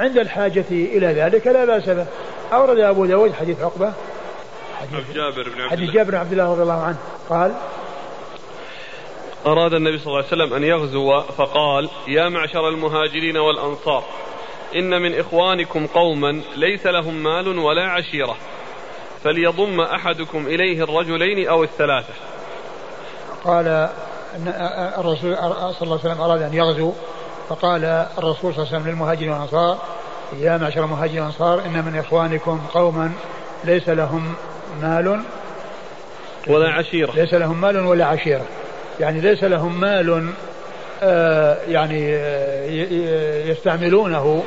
عند الحاجة إلى ذلك لا بأس به. أورد أبو داود حديث عقبة. حديث جابر بن عبد حديث جابر بن عبد الله رضي الله عنه. قال أراد النبي صلى الله عليه وسلم أن يغزو فقال يا معشر المهاجرين والأنصار إن من إخوانكم قوما ليس لهم مال ولا عشيرة فليضم أحدكم إليه الرجلين أو الثلاثة. قال الرسول صلى الله عليه وسلم أراد أن يغزو فقال الرسول صلى الله عليه وسلم للمهاجرين والأنصار يا معشر المهاجرين والأنصار إن من إخوانكم قوما ليس لهم مال ولا عشيرة. ليس لهم مال ولا عشيرة. يعني ليس لهم مال آه يعني آه يستعملونه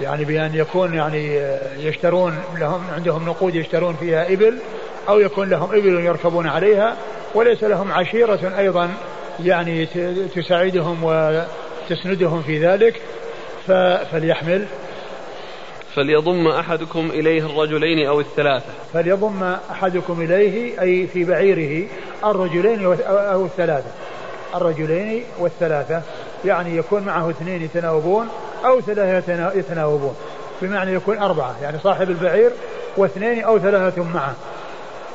يعني بأن يكون يعني آه، يشترون لهم عندهم نقود يشترون فيها إبل أو يكون لهم إبل يركبون عليها وليس لهم عشيرة أيضا يعني تساعدهم وتسندهم في ذلك فليحمل. فليضم أحدكم إليه الرجلين أو الثلاثة. فليضم أحدكم إليه أي في بعيره الرجلين أو الثلاثة. الرجلين والثلاثة يعني يكون معه اثنين يتناوبون أو ثلاثة يتناوبون. بمعنى يكون أربعة يعني صاحب البعير واثنين أو ثلاثة معه.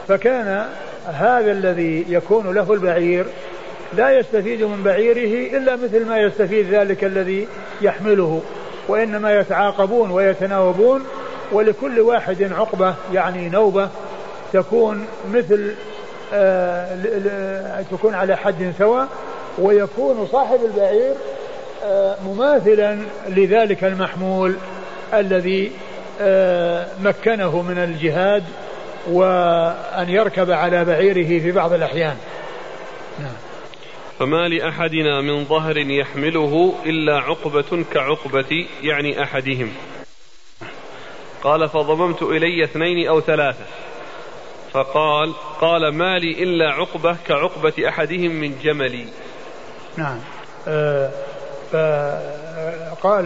فكان هذا الذي يكون له البعير لا يستفيد من بعيره إلا مثل ما يستفيد ذلك الذي يحمله وإنما يتعاقبون ويتناوبون ولكل واحد عقبة يعني نوبة تكون مثل آه تكون على حد سواء ويكون صاحب البعير آه مماثلا لذلك المحمول الذي آه مكنه من الجهاد وأن يركب على بعيره في بعض الأحيان. نعم. فما لأحدنا من ظهر يحمله إلا عقبة كعقبة يعني أحدهم. قال فضممت إلي اثنين أو ثلاثة. فقال قال ما لي إلا عقبة كعقبة أحدهم من جملي. نعم. آه فقال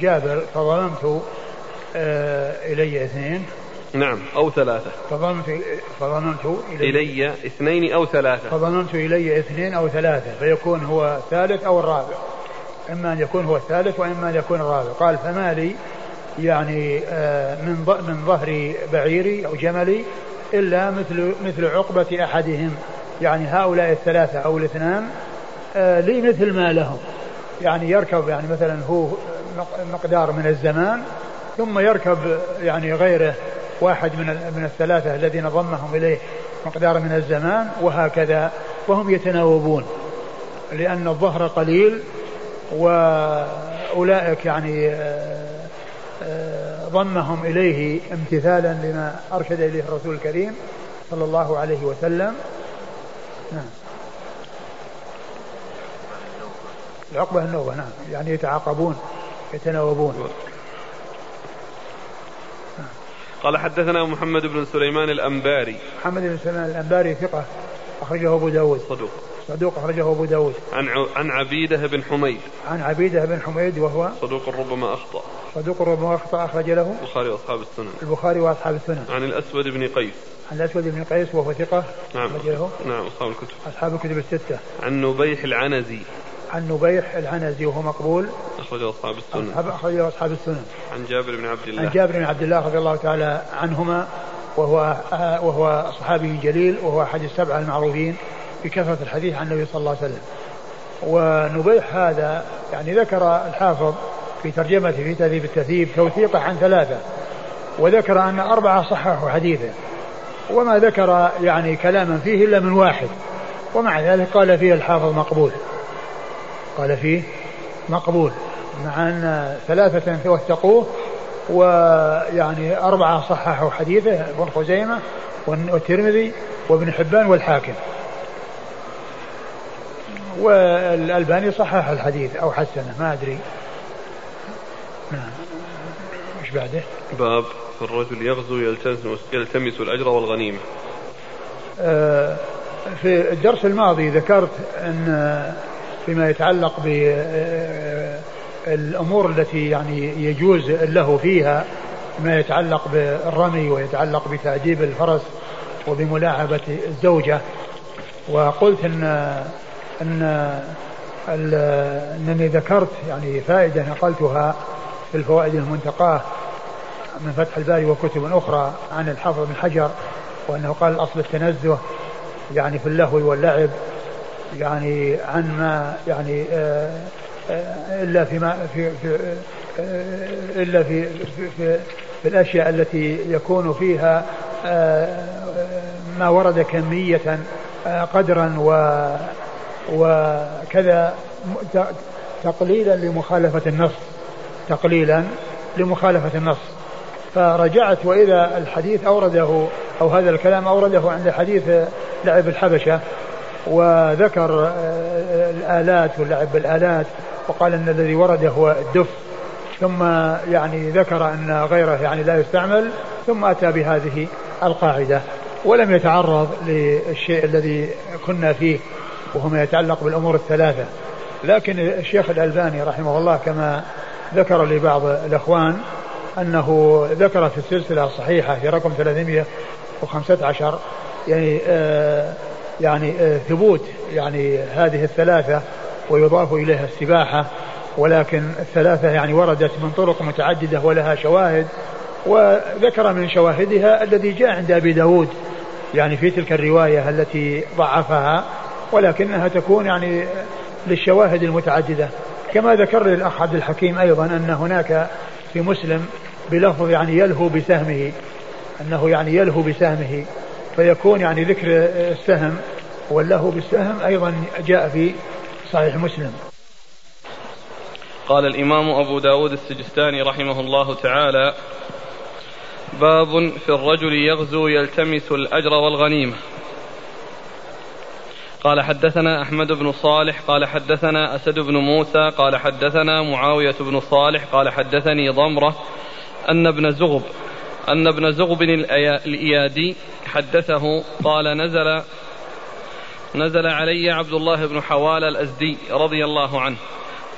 جابر فضممت آه إلي اثنين. نعم. أو ثلاثة. فظننت فظننت إلي, إلي اثنين أو ثلاثة. فظننت إلي اثنين أو ثلاثة فيكون هو الثالث أو الرابع. إما أن يكون هو الثالث وإما أن يكون الرابع. قال فما لي يعني آه، من من ظهر بعيري أو جملي إلا مثل مثل عقبة أحدهم. يعني هؤلاء الثلاثة أو الاثنان آه، لي مثل ما لهم. يعني يركب يعني مثلا هو مقدار من الزمان ثم يركب يعني غيره. واحد من من الثلاثة الذين ضمهم إليه مقدار من الزمان وهكذا. وهم يتناوبون لأن الظهر قليل وأولئك يعني آه، آه، ضمهم إليه امتثالا لما أرشد إليه الرسول الكريم صلى الله عليه وسلم. نعم. العقبة النوبة نعم. يعني يتعاقبون يتناوبون. قال حدثنا محمد بن سليمان الأنباري. محمد بن سليمان الأنباري ثقة أخرجه أبو داود. صدوق. صدوق أخرجه أبو داود. عن عن عبيدة بن حميد. عن عبيدة بن حميد وهو صدوق ربما أخطأ. صدوق ربما أخطأ أخرج له البخاري وأصحاب السنن. البخاري وأصحاب السنن. عن الأسود بن قيس. عن الأسود بن قيس وهو ثقة نعم. أخرج له نعم أصحاب الكتب. أصحاب الكتب الستة. عن نبيح العنزي. عن نبيح العنزي وهو مقبول. أخرجه أصحاب السنن. أخرجه أصحاب السنن. عن جابر بن عبد الله. عن جابر بن عبد الله رضي الله تعالى عنهما وهو وهو صحابي جليل وهو أحد السبعة المعروفين بكثرة الحديث عن النبي صلى الله عليه وسلم. ونبيح هذا يعني ذكر الحافظ في ترجمته في تهذيب التثيب توثيقه عن ثلاثة وذكر أن أربعة صححوا حديثه. وما ذكر يعني كلاما فيه إلا من واحد. ومع ذلك قال فيه الحافظ مقبول. قال فيه مقبول مع أن ثلاثة وثقوه ويعني أربعة صححوا حديثه ابن خزيمة والترمذي وابن حبان والحاكم. والألباني صحح الحديث أو حسنه ما أدري. نعم. إيش بعده؟ باب في الرجل يغزو يلتمس, يلتمس الأجر والغنيمة. آه، في الدرس الماضي ذكرت أن فيما يتعلق بالأمور التي يعني يجوز له فيها ما يتعلق بالرمي ويتعلق بتأديب الفرس وبملاعبة الزوجة. وقلت أن أن أنني ذكرت يعني فائدة نقلتها في الفوائد المنتقاة من فتح الباري وكتب أخرى عن الحافظ بن حجر وأنه قال الأصل التنزه يعني في اللهو واللعب. يعني عن ما يعني آه، آه، إلا فيما في, في آه، إلا في في, في, في الأشياء التي يكون فيها ما ورد كمية قدرا و وكذا تقليلا لمخالفة النص تقليلا لمخالفة النص. فرجعت وإذا الحديث أورده أو هذا الكلام أورده عند حديث لعب الحبشة وذكر آه، الآلات واللعب بالآلات وقال أن الذي ورد هو الدف. ثم يعني ذكر أن غيره يعني لا يستعمل ثم أتى بهذه القاعدة. ولم يتعرض للشيء الذي كنا فيه وهو ما يتعلق بالأمور الثلاثة. لكن الشيخ الألباني رحمه الله كما ذكر لبعض الإخوان أنه ذكر في السلسلة الصحيحة في رقم 315 يعني آه يعني آه ثبوت يعني هذه الثلاثة ويضاف إليها السباحة ولكن الثلاثة يعني وردت من طرق متعددة ولها شواهد وذكر من شواهدها الذي جاء عند أبي داود يعني في تلك الرواية التي ضعفها ولكنها تكون يعني للشواهد المتعددة. كما ذكر الأخ عبد الحكيم أيضا أن هناك في مسلم بلفظ يعني يلهو بسهمه أنه يعني يلهو بسهمه. فيكون يعني ذكر السهم واللهو بالسهم أيضا جاء في صحيح مسلم. قال الإمام أبو داود السجستاني رحمه الله تعالى باب في الرجل يغزو يلتمس الأجر والغنيمة. قال حدثنا أحمد بن صالح قال حدثنا أسد بن موسى قال حدثنا معاوية بن صالح قال حدثني ضمرة أن ابن زغب أن ابن زغب الإيادي حدثه قال نزل نزل علي عبد الله بن حوال الأزدي رضي الله عنه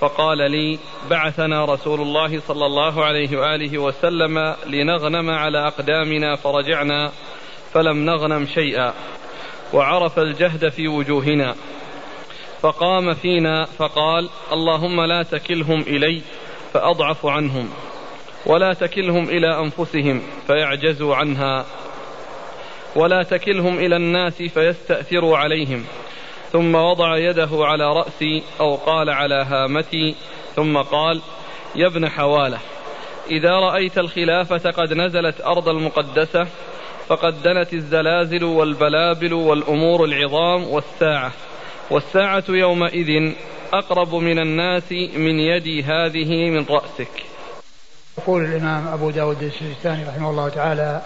فقال لي بعثنا رسول الله صلى الله عليه وآله وسلم لنغنم على أقدامنا فرجعنا فلم نغنم شيئا وعرف الجهد في وجوهنا فقام فينا فقال اللهم لا تكلهم إلي فأضعف عنهم. ولا تكلهم إلى أنفسهم فيعجزوا عنها. ولا تكلهم إلى الناس فيستاثروا عليهم. ثم وضع يده على رأسي أو قال على هامتي. ثم قال يا ابن حوالة إذا رأيت الخلافة قد نزلت أرض المقدسة فقد دنت الزلازل والبلابل والأمور العظام والساعة. والساعة يومئذ أقرب من الناس من يدي هذه من رأسك. يقول الإمام أبو داود السجستاني رحمه الله تعالى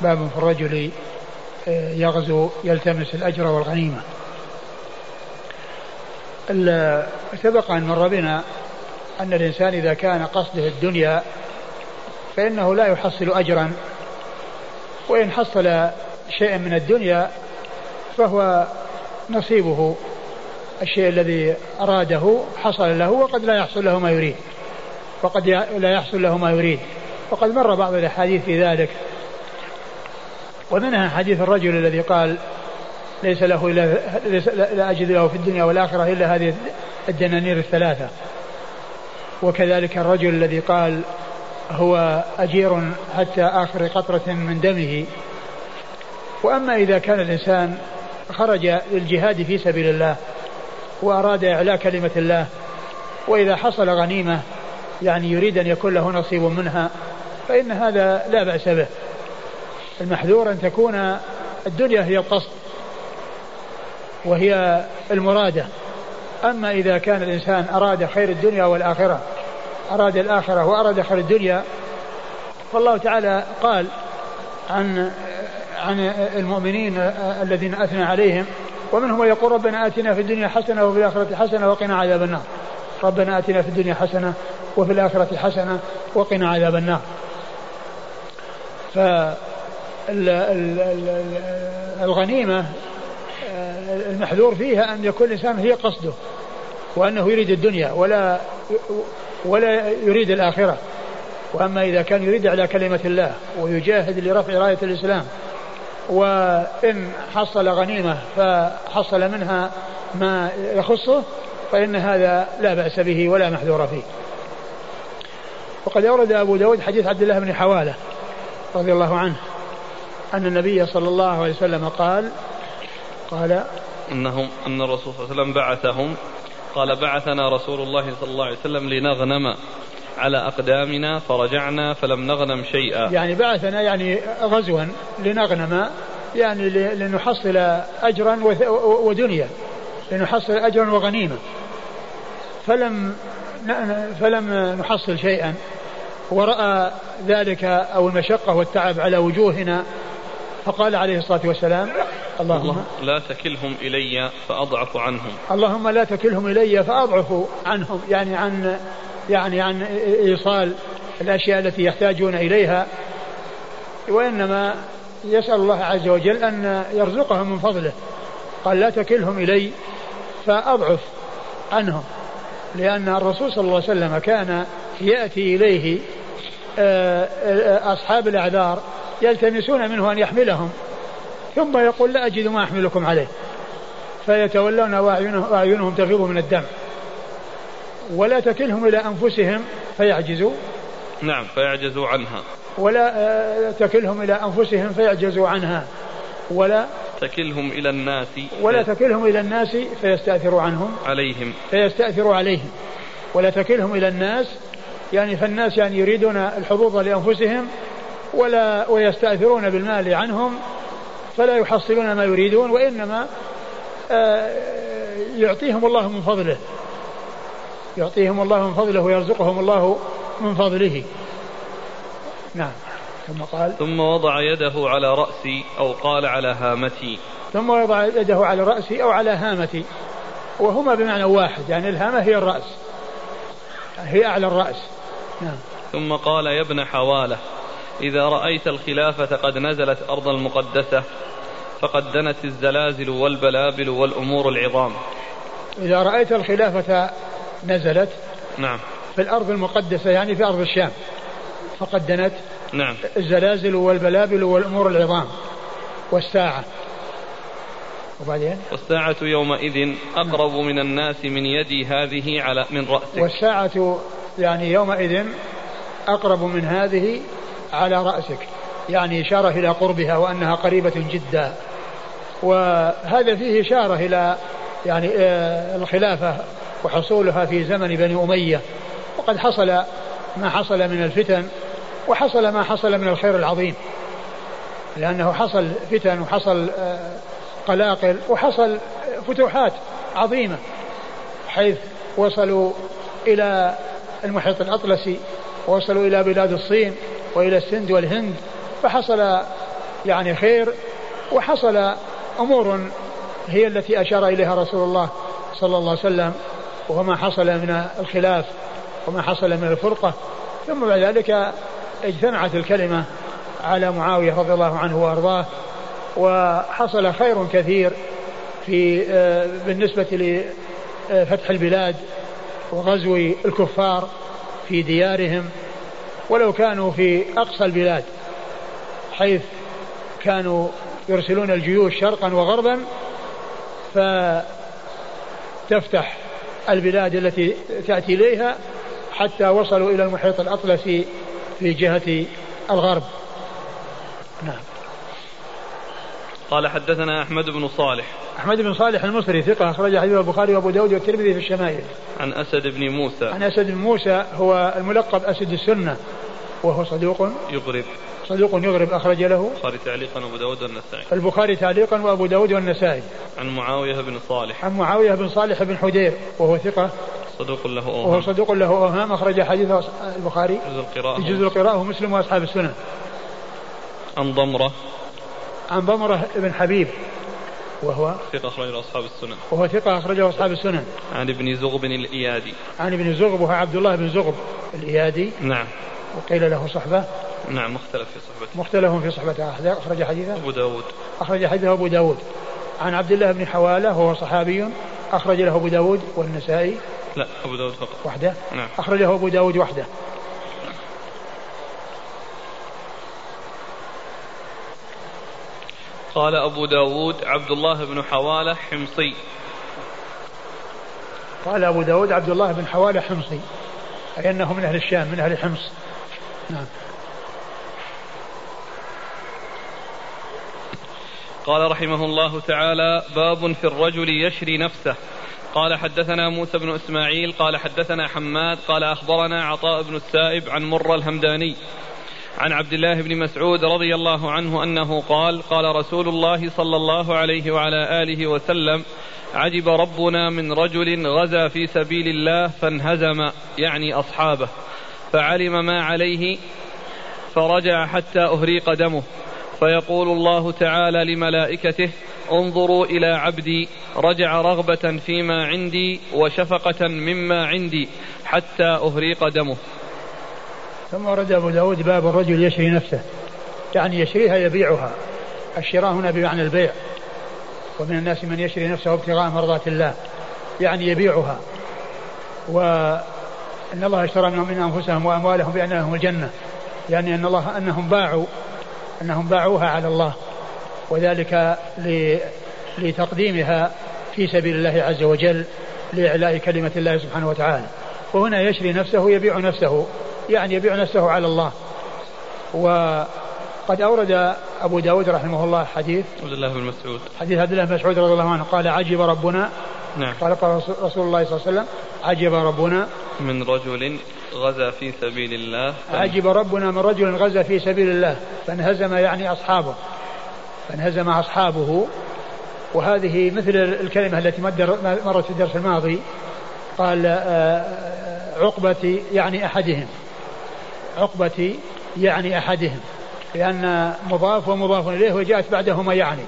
باب في الرجل آه، يغزو يلتمس الأجر والغنيمة. سبق أن مر بنا أن الإنسان إذا كان قصده الدنيا فإنه لا يحصل أجرا. وإن حصل شيئا من الدنيا فهو نصيبه. الشيء الذي أراده حصل له وقد لا يحصل له ما يريد. وقد لا يحصل له ما يريد. وقد مر بعض الأحاديث في ذلك. ومنها حديث الرجل الذي قال ليس له إلا ليس لا أجد له في الدنيا والآخرة إلا هذه الدنانير الثلاثة. وكذلك الرجل الذي قال هو أجير حتى آخر قطرة من دمه. وأما إذا كان الإنسان خرج للجهاد في سبيل الله وأراد إعلاء كلمة الله وإذا حصل غنيمة يعني يريد أن يكون له نصيب منها فإن هذا لا بأس به. المحذور أن تكون الدنيا هي القصد وهي المرادة. أما إذا كان الإنسان أراد خير الدنيا والآخرة أراد الآخرة وأراد خير الدنيا فالله تعالى قال عن عن المؤمنين الذين أثنى عليهم ومنهم من يقول ربنا آتنا في الدنيا حسنة وفي الآخرة حسنة وقنا عذاب النار. ربنا آتنا في الدنيا حسنة وفي الآخرة حسنة وقنا عذاب النار. فالغنيمة المحذور فيها أن يكون الإنسان هي قصده وأنه يريد الدنيا ولا ولا يريد الآخرة. وأما إذا كان يريد على كلمة الله ويجاهد لرفع راية الإسلام وإن حصل غنيمة فحصل منها ما يخصه فإن هذا لا بأس به ولا محذور فيه. وقد أورد أبو داود حديث عبد الله بن حوالة رضي الله عنه أن النبي صلى الله عليه وسلم قال قال أنهم أن الرسول صلى الله عليه وسلم بعثهم قال بعثنا رسول الله صلى الله عليه وسلم لنغنم على أقدامنا فرجعنا فلم نغنم شيئا. يعني بعثنا يعني غزوا لنغنم يعني لنحصل أجرا ودنيا لنحصل أجرا وغنيمة. فلم فلم نحصل شيئا. ورأى ذلك أو المشقة والتعب على وجوهنا. فقال عليه الصلاة والسلام اللهم لا تكلهم إلي فأضعف عنهم. اللهم لا تكلهم إلي فأضعف عنهم. يعني عن يعني عن إيصال الأشياء التي يحتاجون إليها. وإنما يسأل الله عز وجل أن يرزقهم من فضله. قال لا تكلهم إلي فأضعف عنهم. لأن الرسول صلى الله عليه وسلم كان يأتي إليه آه، آه، أصحاب الأعذار يلتمسون منه أن يحملهم ثم يقول لا أجد ما أحملكم عليه فيتولون وأعينهم تفيض من الدم. ولا تكلهم إلى أنفسهم فيعجزوا. نعم فيعجزوا عنها. ولا آه، تكلهم إلى أنفسهم فيعجزوا عنها. ولا تكلهم إلى الناس ولا تكلهم إلى الناس فيستأثروا عنهم. عليهم. فيستأثروا عليهم. ولا تكلهم إلى الناس يعني فالناس يعني يريدون الحظوظ لأنفسهم ولا ويستأثرون بالمال عنهم فلا يحصلون ما يريدون وإنما آه، يعطيهم الله من فضله. يعطيهم الله من فضله ويرزقهم الله من فضله. نعم. ثم قال ثم وضع يده على رأسي أو قال على هامتي. ثم وضع يده على رأسي أو على هامتي. وهما بمعنى واحد يعني الهامة هي الرأس. هي أعلى الرأس. نعم. ثم قال يا ابن حوالة إذا رأيت الخلافة قد نزلت أرض المقدسة فقد دنت الزلازل والبلابل والأمور العظام. إذا رأيت الخلافة نزلت نعم. في الأرض المقدسة يعني في أرض الشام فقد دنت نعم. الزلازل والبلابل والأمور العظام والساعة. وبعدين؟ والساعة يومئذ أقرب من الناس من يدي هذه على من رأسك. والساعة يعني يومئذ أقرب من هذه على رأسك. يعني إشارة إلى قربها وأنها قريبة جدا. وهذا فيه إشارة إلى يعني آه، الخلافة وحصولها في زمن بني أمية. وقد حصل ما حصل من الفتن وحصل ما حصل من الخير العظيم. لأنه حصل فتن وحصل آه، قلاقل وحصل فتوحات عظيمة حيث وصلوا إلى المحيط الأطلسي ووصلوا إلى بلاد الصين وإلى السند والهند فحصل يعني خير وحصل أمور هي التي أشار إليها رسول الله صلى الله عليه وسلم وهو ما حصل من الخلاف وما حصل من الفرقة ثم بعد ذلك اجتمعت الكلمة على معاوية رضي الله عنه وأرضاه وحصل خير كثير في آه، بالنسبة لفتح البلاد وغزو الكفار في ديارهم ولو كانوا في أقصى البلاد حيث كانوا يرسلون الجيوش شرقا وغربا فتفتح البلاد التي تأتي إليها حتى وصلوا إلى المحيط الأطلسي في جهة الغرب. نعم. قال حدثنا أحمد بن صالح. أحمد بن صالح المصري ثقة أخرج حديث البخاري وأبو داود والترمذي في الشمائل. عن أسد بن موسى. عن أسد بن موسى هو الملقب أسد السنة وهو صدوق. يغرب صدوق يغرب أخرج له. البخاري تعليقا وأبو داود والنسائي. البخاري تعليقا وأبو داود والنسائي. عن معاوية بن صالح. عن معاوية بن صالح بن حدير وهو ثقة صدوق له أوهام. وهو صدوق له أوهام. أخرج حديث البخاري. جزء القراءة. جزء القراءة ومسلم وأصحاب السنن. عن ضمرة. عن ضمرة بن حبيب. وهو ثقة أخرجه أصحاب السنن. وهو ثقة أخرجه أصحاب السنن. عن ابن زغب الإيادي. عن ابن زغب وهو عبد الله بن زغب الإيادي. نعم. وقيل له صحبة. نعم مختلف في صحبته. مختلف في صحبته أخرج حديثه. أبو داود. أخرج حديثه أبو داود. عن عبد الله بن حوالة وهو صحابي. أخرج له أبو داود والنسائي. لا أبو داود فقط. وحده؟ نعم. أخرجه أبو داود وحده. قال أبو داود عبد الله بن حوالة حمصي. قال أبو داود عبد الله بن حوالة حمصي. أي أنه من أهل الشام من أهل حمص. نعم. قال رحمه الله تعالى باب في الرجل يشري نفسه. قال حدثنا موسى بن إسماعيل قال حدثنا حماد قال أخبرنا عطاء بن السائب عن مر الهمداني عن عبد الله بن مسعود رضي الله عنه أنه قال قال رسول الله صلى الله عليه وعلى آله وسلم عجب ربنا من رجل غزا في سبيل الله فانهزم يعني أصحابه فعلم ما عليه فرجع حتى أهريق دمه. فيقول الله تعالى لملائكته انظروا إلى عبدي رجع رغبة فيما عندي وشفقة مما عندي حتى أهريق دمه. ثم ورد أبو داود باب الرجل يشري نفسه يعني يشريها يبيعها. الشراء هنا بمعنى البيع. ومن الناس من يشري نفسه ابتغاء مرضات الله يعني يبيعها. وأن الله اشترى منهم من أنفسهم وأموالهم بان لهم الجنة يعني أن الله أنهم باعوا أنهم باعوها على الله وذلك لتقديمها في سبيل الله عز وجل لإعلاء كلمة الله سبحانه وتعالى. وهنا يشري نفسه يبيع نفسه يعني يبيع نفسه على الله. وقد أورد أبو داود رحمه الله حديث عبد الله بن مسعود. حديث عبد الله بن مسعود رضي الله عنه قال عجب ربنا نعم. قال قال رسول الله صلى الله عليه وسلم عجب ربنا من رجل غزا في سبيل الله عجب ربنا من رجل غزا في سبيل الله فانهزم يعني أصحابه فانهزم أصحابه وهذه مثل الكلمة التي مرت في الدرس الماضي قال آه، عقبتي يعني أحدهم عقبتي يعني أحدهم لأن مضاف ومضاف إليه وجاءت بعدهما يعني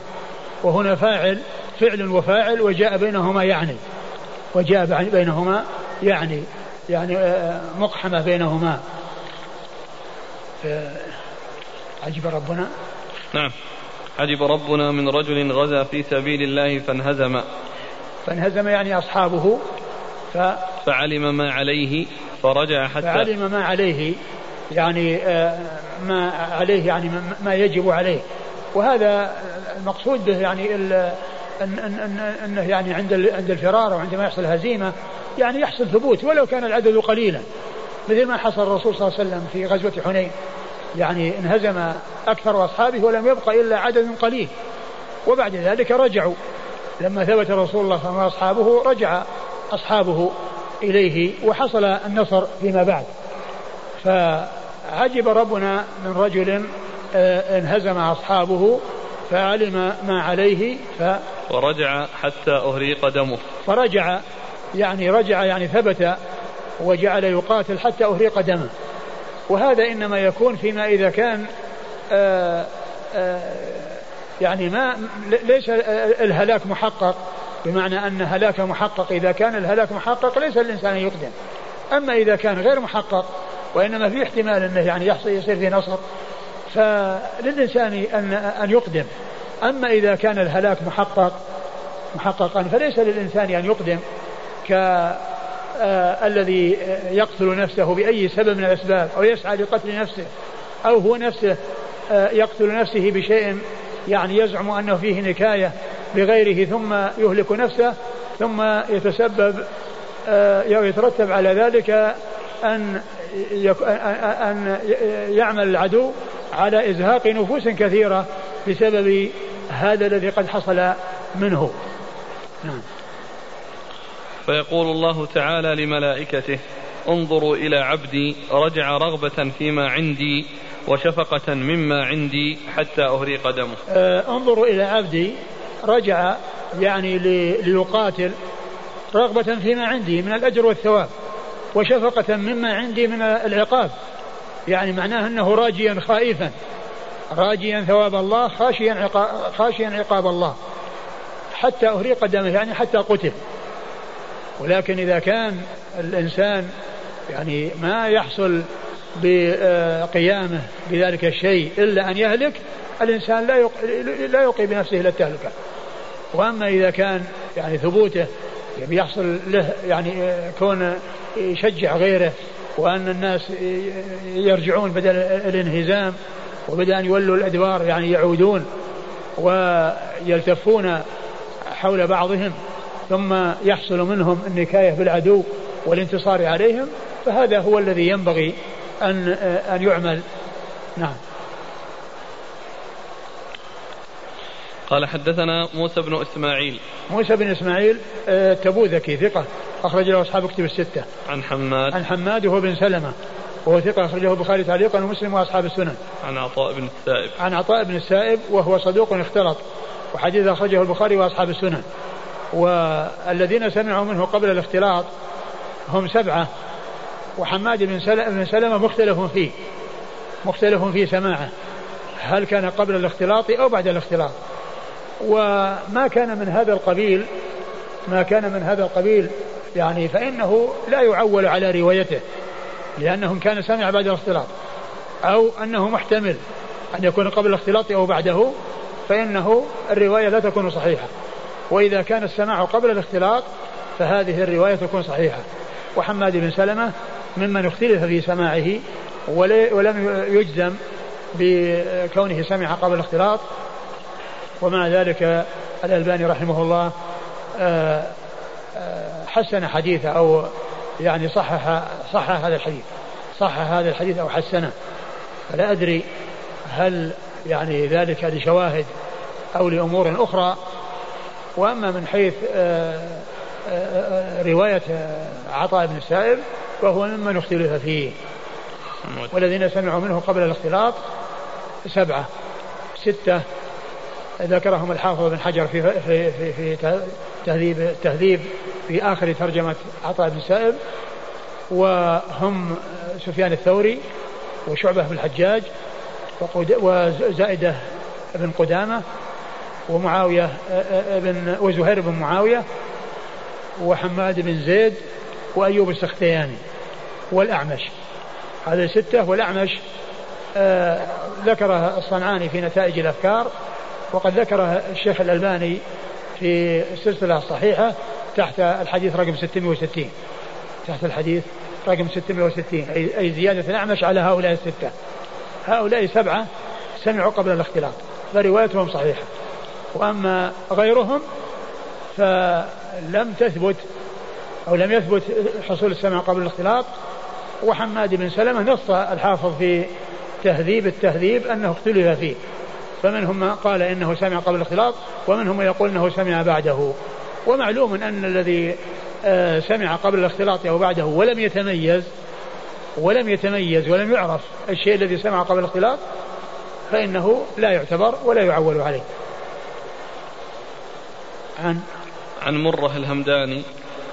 وهنا فاعل فعل وفاعل وجاء بينهما يعني وجاء بينهما يعني. يعني آه، مقحمة بينهما. عجب ربنا. نعم. عجب ربنا من رجل غزا في سبيل الله فانهزم. فانهزم يعني أصحابه. ف فعلم ما عليه فرجع حتى فعلم ما عليه. يعني آه، ما عليه يعني ما يجب عليه. وهذا المقصود به يعني أن أن أنه يعني عند عند الفرار أو عندما يحصل هزيمة يعني يحصل ثبوت ولو كان العدد قليلا. مثل ما حصل الرسول صلى الله عليه وسلم في غزوة حنين. يعني انهزم أكثر أصحابه ولم يبق إلا عدد قليل. وبعد ذلك رجعوا. لما ثبت رسول الله صلى الله عليه وسلم وأصحابه رجع أصحابه إليه وحصل النصر فيما بعد. فعجب ربنا من رجل آه، انهزم أصحابه فعلم ما عليه ف ورجع حتى أهريق دمه. فرجع يعني رجع يعني ثبت وجعل يقاتل حتى أهريق دمه وهذا إنما يكون فيما إذا كان آآ آه، آآ آه، يعني ما ليس الهلاك محقق بمعنى أن هلاك محقق. إذا كان الهلاك محقق ليس الإنسان يقدم. أما إذا كان غير محقق وإنما في احتمال أنه يعني يحصل يصير في نصر فللإنسان أن أن يقدم. أما إذا كان الهلاك محقق محققا فليس للإنسان أن يقدم. ك آه يقتل نفسه بأي سبب من الأسباب أو يسعى لقتل نفسه أو هو نفسه آه يقتل نفسه بشيء يعني يزعم أنه فيه نكاية بغيره ثم يهلك نفسه ثم يتسبب آه يترتب على ذلك أن أن يعمل العدو على إزهاق نفوس كثيرة بسبب هذا الذي قد حصل منه. نعم. فيقول الله تعالى لملائكته انظروا إلى عبدي رجع رغبة فيما عندي وشفقة مما عندي حتى أهريق دمه. آه انظروا إلى عبدي رجع يعني ليقاتل رغبة فيما عندي من الأجر والثواب وشفقة مما عندي من العقاب. يعني معناه أنه راجيا خائفا راجيا ثواب الله خاشيا عقاب, خاشيا عقاب الله حتى أهريق دمه يعني حتى قتل. ولكن إذا كان الإنسان يعني ما يحصل بقيامه بذلك الشيء إلا أن يهلك الإنسان لا لا يوقي بنفسه إلى التهلكة. وأما إذا كان يعني ثبوته يحصل له يعني كون يشجع غيره وأن الناس يرجعون بدل الانهزام وبدل أن يولوا الأدبار يعني يعودون ويلتفون حول بعضهم ثم يحصل منهم النكاية بالعدو والانتصار عليهم فهذا هو الذي ينبغي أن أن يعمل نعم قال حدثنا موسى بن إسماعيل موسى بن إسماعيل آه، تبوذكي ثقة أخرج له أصحاب كتب الستة عن حماد عن حماد وهو بن سلمة وهو ثقة أخرجه البخاري تعليقا ومسلم وأصحاب السنن. عن عطاء بن السائب. عن عطاء بن السائب وهو صدوق اختلط وحديث أخرجه البخاري وأصحاب السنن. والذين سمعوا منه قبل الاختلاط هم سبعة وحماد بن سلمة مختلف فيه مختلف في سماعه هل كان قبل الاختلاط أو بعد الاختلاط. وما كان من هذا القبيل ما كان من هذا القبيل يعني فإنه لا يعول على روايته لأنه كان سمع بعد الاختلاط أو أنه محتمل أن يكون قبل الاختلاط أو بعده فإنه الرواية لا تكون صحيحة. وإذا كان السماع قبل الاختلاط فهذه الرواية تكون صحيحة. وحماد بن سلمة ممن اختلف في سماعه ولم يجزم بكونه سمع قبل الاختلاط. ومع ذلك الألباني رحمه الله آه، آه، حسن حديثه أو يعني صحح صحح هذا الحديث. صحح هذا الحديث أو حسنه. فلا أدري هل يعني ذلك لشواهد أو لأمور أخرى وأما من حيث آه، آه، آه، رواية عطاء بن السائب فهو ممن اختلف فيه. والذين سمعوا منه قبل الاختلاط سبعة ستة ذكرهم الحافظ بن حجر في في في, في تهذيب التهذيب في آخر ترجمة عطاء بن السائب وهم سفيان الثوري وشعبة بن الحجاج وزائدة بن قدامة. ومعاوية بن وزهير بن معاوية وحماد بن زيد وأيوب السختياني والأعمش. هذه ستة. والأعمش ذكرها الصنعاني في نتائج الأفكار وقد ذكرها الشيخ الألباني في السلسلة الصحيحة تحت الحديث رقم 660 تحت الحديث رقم 660 أي زيادة الأعمش على هؤلاء الستة. هؤلاء سبعة سمعوا قبل الاختلاط. فروايتهم صحيحة. وأما غيرهم فلم تثبت أو لم يثبت حصول السمع قبل الاختلاط. وحماد بن سلمة نص الحافظ في تهذيب التهذيب أنه اختلف فيه. فمنهم من قال إنه سمع قبل الاختلاط ومنهم من يقول أنه سمع بعده. ومعلوم أن الذي آه، سمع قبل الاختلاط أو بعده ولم يتميز ولم يتميز ولم يعرف الشيء الذي سمع قبل الاختلاط فإنه لا يعتبر ولا يعول عليه. عن عن مرة الهمداني.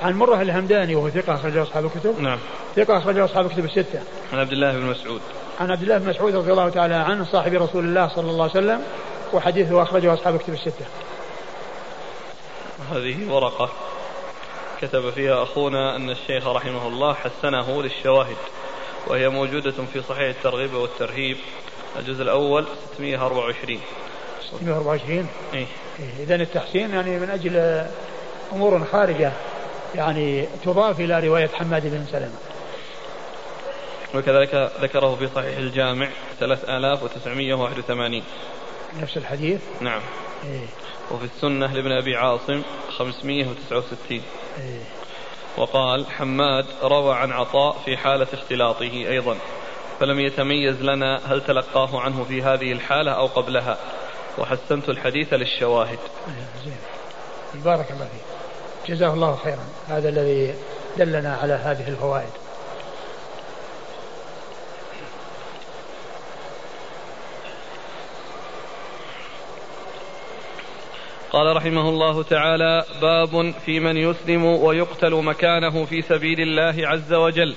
عن مرة الهمداني وهو ثقة أخرجه أصحاب الكتب. نعم. ثقة أخرجه أصحاب الكتب الستة. عن عبد الله بن مسعود. عن عبد الله بن مسعود رضي الله تعالى عنه صاحب رسول الله صلى الله عليه وسلم وحديثه أخرجه أصحاب الكتب الستة. هذه ورقة كتب فيها أخونا أن الشيخ رحمه الله حسنه للشواهد وهي موجودة في صحيح الترغيب والترهيب الجزء الأول 624 624 إيه. إذا التحسين يعني من أجل أمور خارجة يعني تضاف إلى رواية حماد بن سلمة. وكذلك ذكره في صحيح الجامع 3981 نفس الحديث؟ نعم. إيه. وفي السنة لابن أبي عاصم 569 إيه. وقال حماد روى عن عطاء في حالة اختلاطه أيضا فلم يتميز لنا هل تلقاه عنه في هذه الحالة أو قبلها. وحسنت الحديث للشواهد. زين. بارك الله فيك. جزاه الله خيرا. هذا الذي دلنا على هذه الفوائد. قال رحمه الله تعالى باب في من يسلم ويقتل مكانه في سبيل الله عز وجل.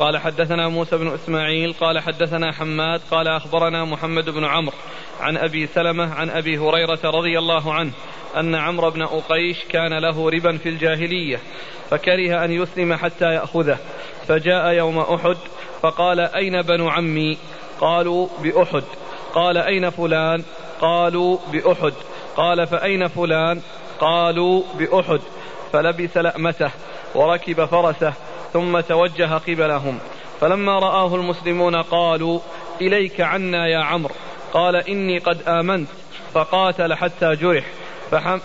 قال حدثنا موسى بن إسماعيل قال حدثنا حماد قال أخبرنا محمد بن عمرو عن أبي سلمة عن أبي هريرة رضي الله عنه أن عمرو بن أقيش كان له ربا في الجاهلية فكره أن يسلم حتى يأخذه. فجاء يوم أحد فقال أين بنو عمي؟ قالوا بأحد. قال أين فلان؟ قالوا بأحد. قال فأين فلان؟ قالوا بأحد. فلبس لأمته. وركب فرسه ثم توجه قبلهم. فلما رآه المسلمون قالوا إليك عنا يا عمرو. قال إني قد آمنت. فقاتل حتى جرح.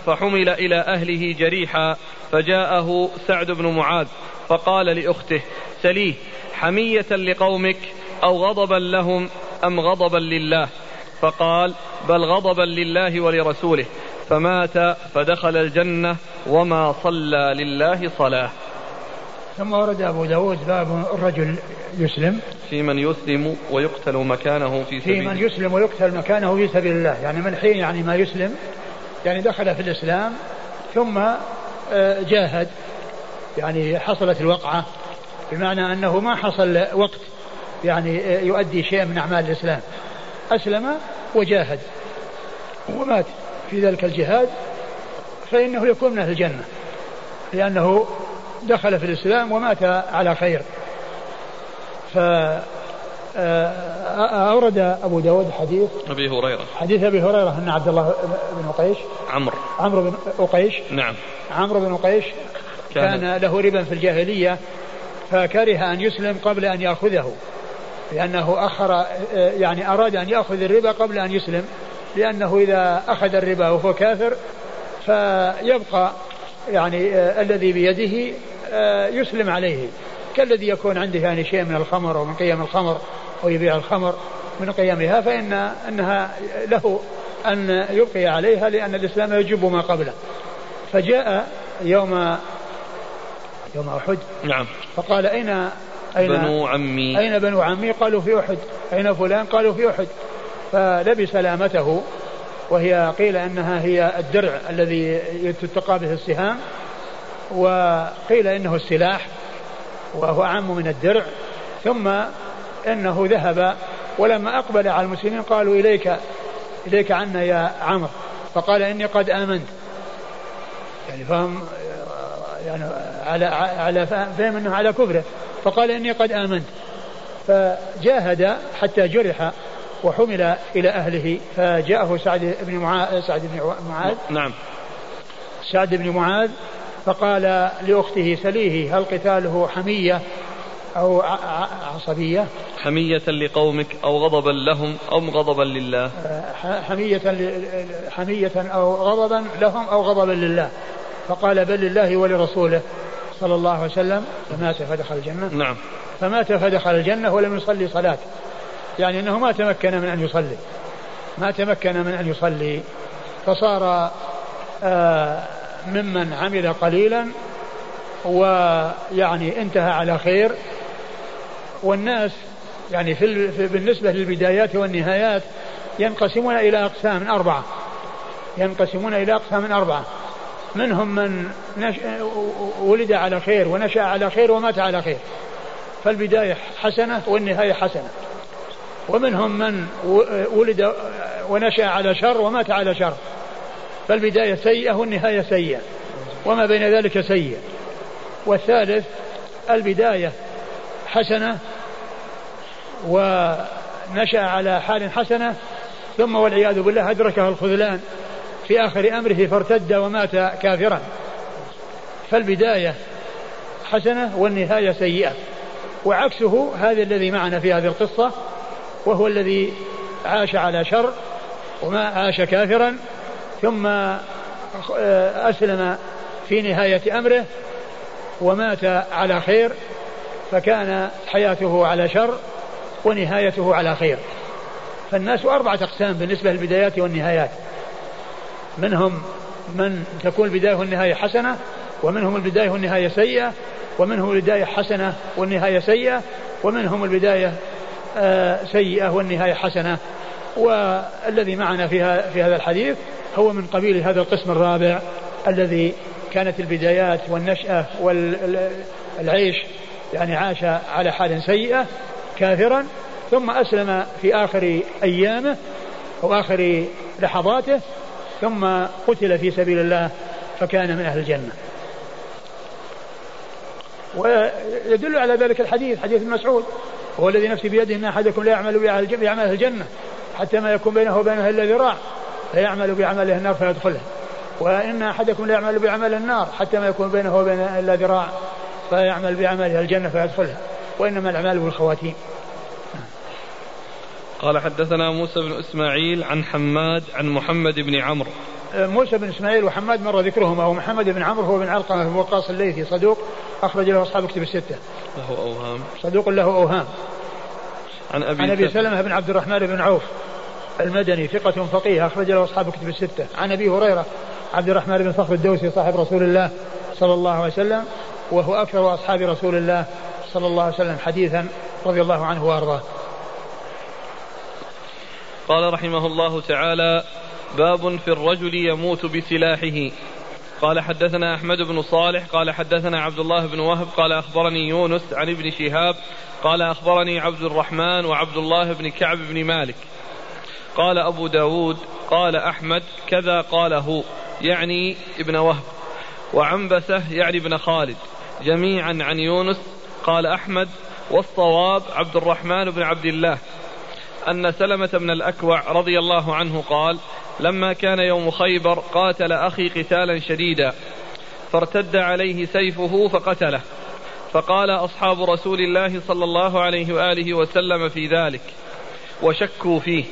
فحمل إلى أهله جريحا فجاءه سعد بن معاذ. فقال لأخته سليه حمية لقومك أو غضبا لهم أم غضبا لله؟ فقال بل غضبا لله ولرسوله. فمات فدخل الجنة وما صلى لله صلاة. ثم ورد أبو داود باب الرجل يسلم. في من يسلم ويقتل مكانه في سبيل في من يسلم ويقتل مكانه في سبيل الله. يعني من حين يعني ما يسلم؟ يعني دخل في الإسلام ثم آه، جاهد. يعني حصلت الوقعة بمعنى أنه ما حصل وقت يعني آه، يؤدي شيء من أعمال الإسلام. أسلم وجاهد ومات. في ذلك الجهاد فإنه يكون من أهل الجنة لأنه دخل في الإسلام ومات على خير. ف آه، أورد أبو داود حديث أبي هريرة. حديث أبي هريرة أن عبد الله بن قيش عمرو. عمرو بن أقيش نعم. عمرو بن قيش كان, كان له ربا في الجاهلية فكره أن يسلم قبل أن يأخذه لأنه أخر يعني أراد أن يأخذ الربا قبل أن يسلم. لأنه إذا أخذ الربا وهو كافر فيبقى يعني الذي بيده يسلم عليه. كالذي يكون عنده يعني شيء من الخمر ومن قيم الخمر أو يبيع الخمر من قيمها فإن أنها له أن يبقي عليها لأن الإسلام يجب ما قبله. فجاء يوم يوم أحد. نعم. فقال أين أين بنو عمي. أين بنو عمي؟ قالوا في أحد. أين فلان؟ قالوا في أحد. فلبس لامته وهي قيل أنها هي الدرع الذي تتقى به السهام وقيل إنه السلاح وهو أعم من الدرع ثم إنه ذهب ولما أقبل على المسلمين قالوا إليك إليك عنا يا عمرو. فقال إني قد آمنت. يعني فهم يعني على على فهم إنه على كفره. فقال إني قد آمنت. فجاهد حتى جرح وحمل إلى أهله فجاءه سعد بن معاذ سعد بن معاذ. نعم. سعد بن معاذ فقال لأخته سليه هل قتاله حمية أو عصبية؟ حمية لقومك أو غضبا لهم أو غضبا لله. حمية حمية أو غضبا لهم أو غضبا لله. فقال بل لله ولرسوله صلى الله عليه وسلم فمات فدخل الجنة. نعم. فمات فدخل الجنة ولم يصلي صلاة. يعني أنه ما تمكن من أن يصلي. ما تمكن من أن يصلي. فصار آه ممن عمل قليلا ويعني انتهى على خير. والناس يعني في بالنسبة للبدايات والنهايات ينقسمون إلى أقسام أربعة. ينقسمون إلى أقسام أربعة. منهم من نش... ولد على خير ونشأ على خير ومات على خير. فالبداية حسنة والنهاية حسنة. ومنهم من ولد ونشأ على شر ومات على شر. فالبداية سيئة والنهاية سيئة. وما بين ذلك سيء والثالث البداية حسنة ونشأ على حال حسنة ثم والعياذ بالله أدركه الخذلان في آخر أمره فارتد ومات كافرا. فالبداية حسنة والنهاية سيئة. وعكسه هذا الذي معنا في هذه القصة وهو الذي عاش على شر وما عاش كافرا ثم أسلم في نهاية أمره ومات على خير فكان حياته على شر ونهايته على خير. فالناس أربعة أقسام بالنسبة للبدايات والنهايات. منهم من تكون البداية والنهاية حسنة ومنهم البداية والنهاية سيئة ومنهم البداية حسنة والنهاية سيئة ومنهم البداية آه، سيئة والنهاية حسنة. والذي معنا في في هذا الحديث هو من قبيل هذا القسم الرابع الذي كانت البدايات والنشأة والعيش يعني عاش على حال سيئة كافرا ثم أسلم في آخر أيامه أو آخر لحظاته ثم قتل في سبيل الله فكان من أهل الجنة. ويدل على ذلك الحديث حديث مسعود. هو الذي نفسي بيده إن أحدكم لا يعمل بعمل الجنة حتى ما يكون بينه وبينها الا ذراع فيعمل بعمله النار فيدخلها وإن أحدكم لا يعمل بعمل النار حتى ما يكون بينه وبينها الا ذراع فيعمل بعمله الجنة فيدخلها وإنما الأعمال بالخواتيم. قال حدثنا موسى بن إسماعيل عن حماد عن محمد بن عمرو. موسى بن إسماعيل وحماد مر ذكرهما ومحمد بن عمرو هو بن علقمة بن وقاص الليثي صدوق أخرج له أصحاب كتب الستة. له أوهام. صدوق له أوهام. عن أبي, عن أبي سلمة. بن عبد الرحمن بن عوف المدني ثقة فقيه أخرج له أصحاب كتب الستة. عن أبي هريرة عبد الرحمن بن صخر الدوسي صاحب رسول الله صلى الله عليه وسلم وهو أكثر أصحاب رسول الله صلى الله عليه وسلم حديثا رضي الله عنه وأرضاه. قال رحمه الله تعالى باب في الرجل يموت بسلاحه. قال حدثنا أحمد بن صالح قال حدثنا عبد الله بن وهب قال أخبرني يونس عن ابن شهاب قال أخبرني عبد الرحمن وعبد الله بن كعب بن مالك. قال أبو داود قال أحمد كذا قاله يعني ابن وهب. وعنبسة يعني ابن خالد. جميعا عن يونس قال أحمد والصواب عبد الرحمن بن عبد الله. أن سلمة بن الأكوع رضي الله عنه قال لما كان يوم خيبر قاتل أخي قتالا شديدا فارتد عليه سيفه فقتله. فقال أصحاب رسول الله صلى الله عليه وآله وسلم في ذلك وشكوا فيه.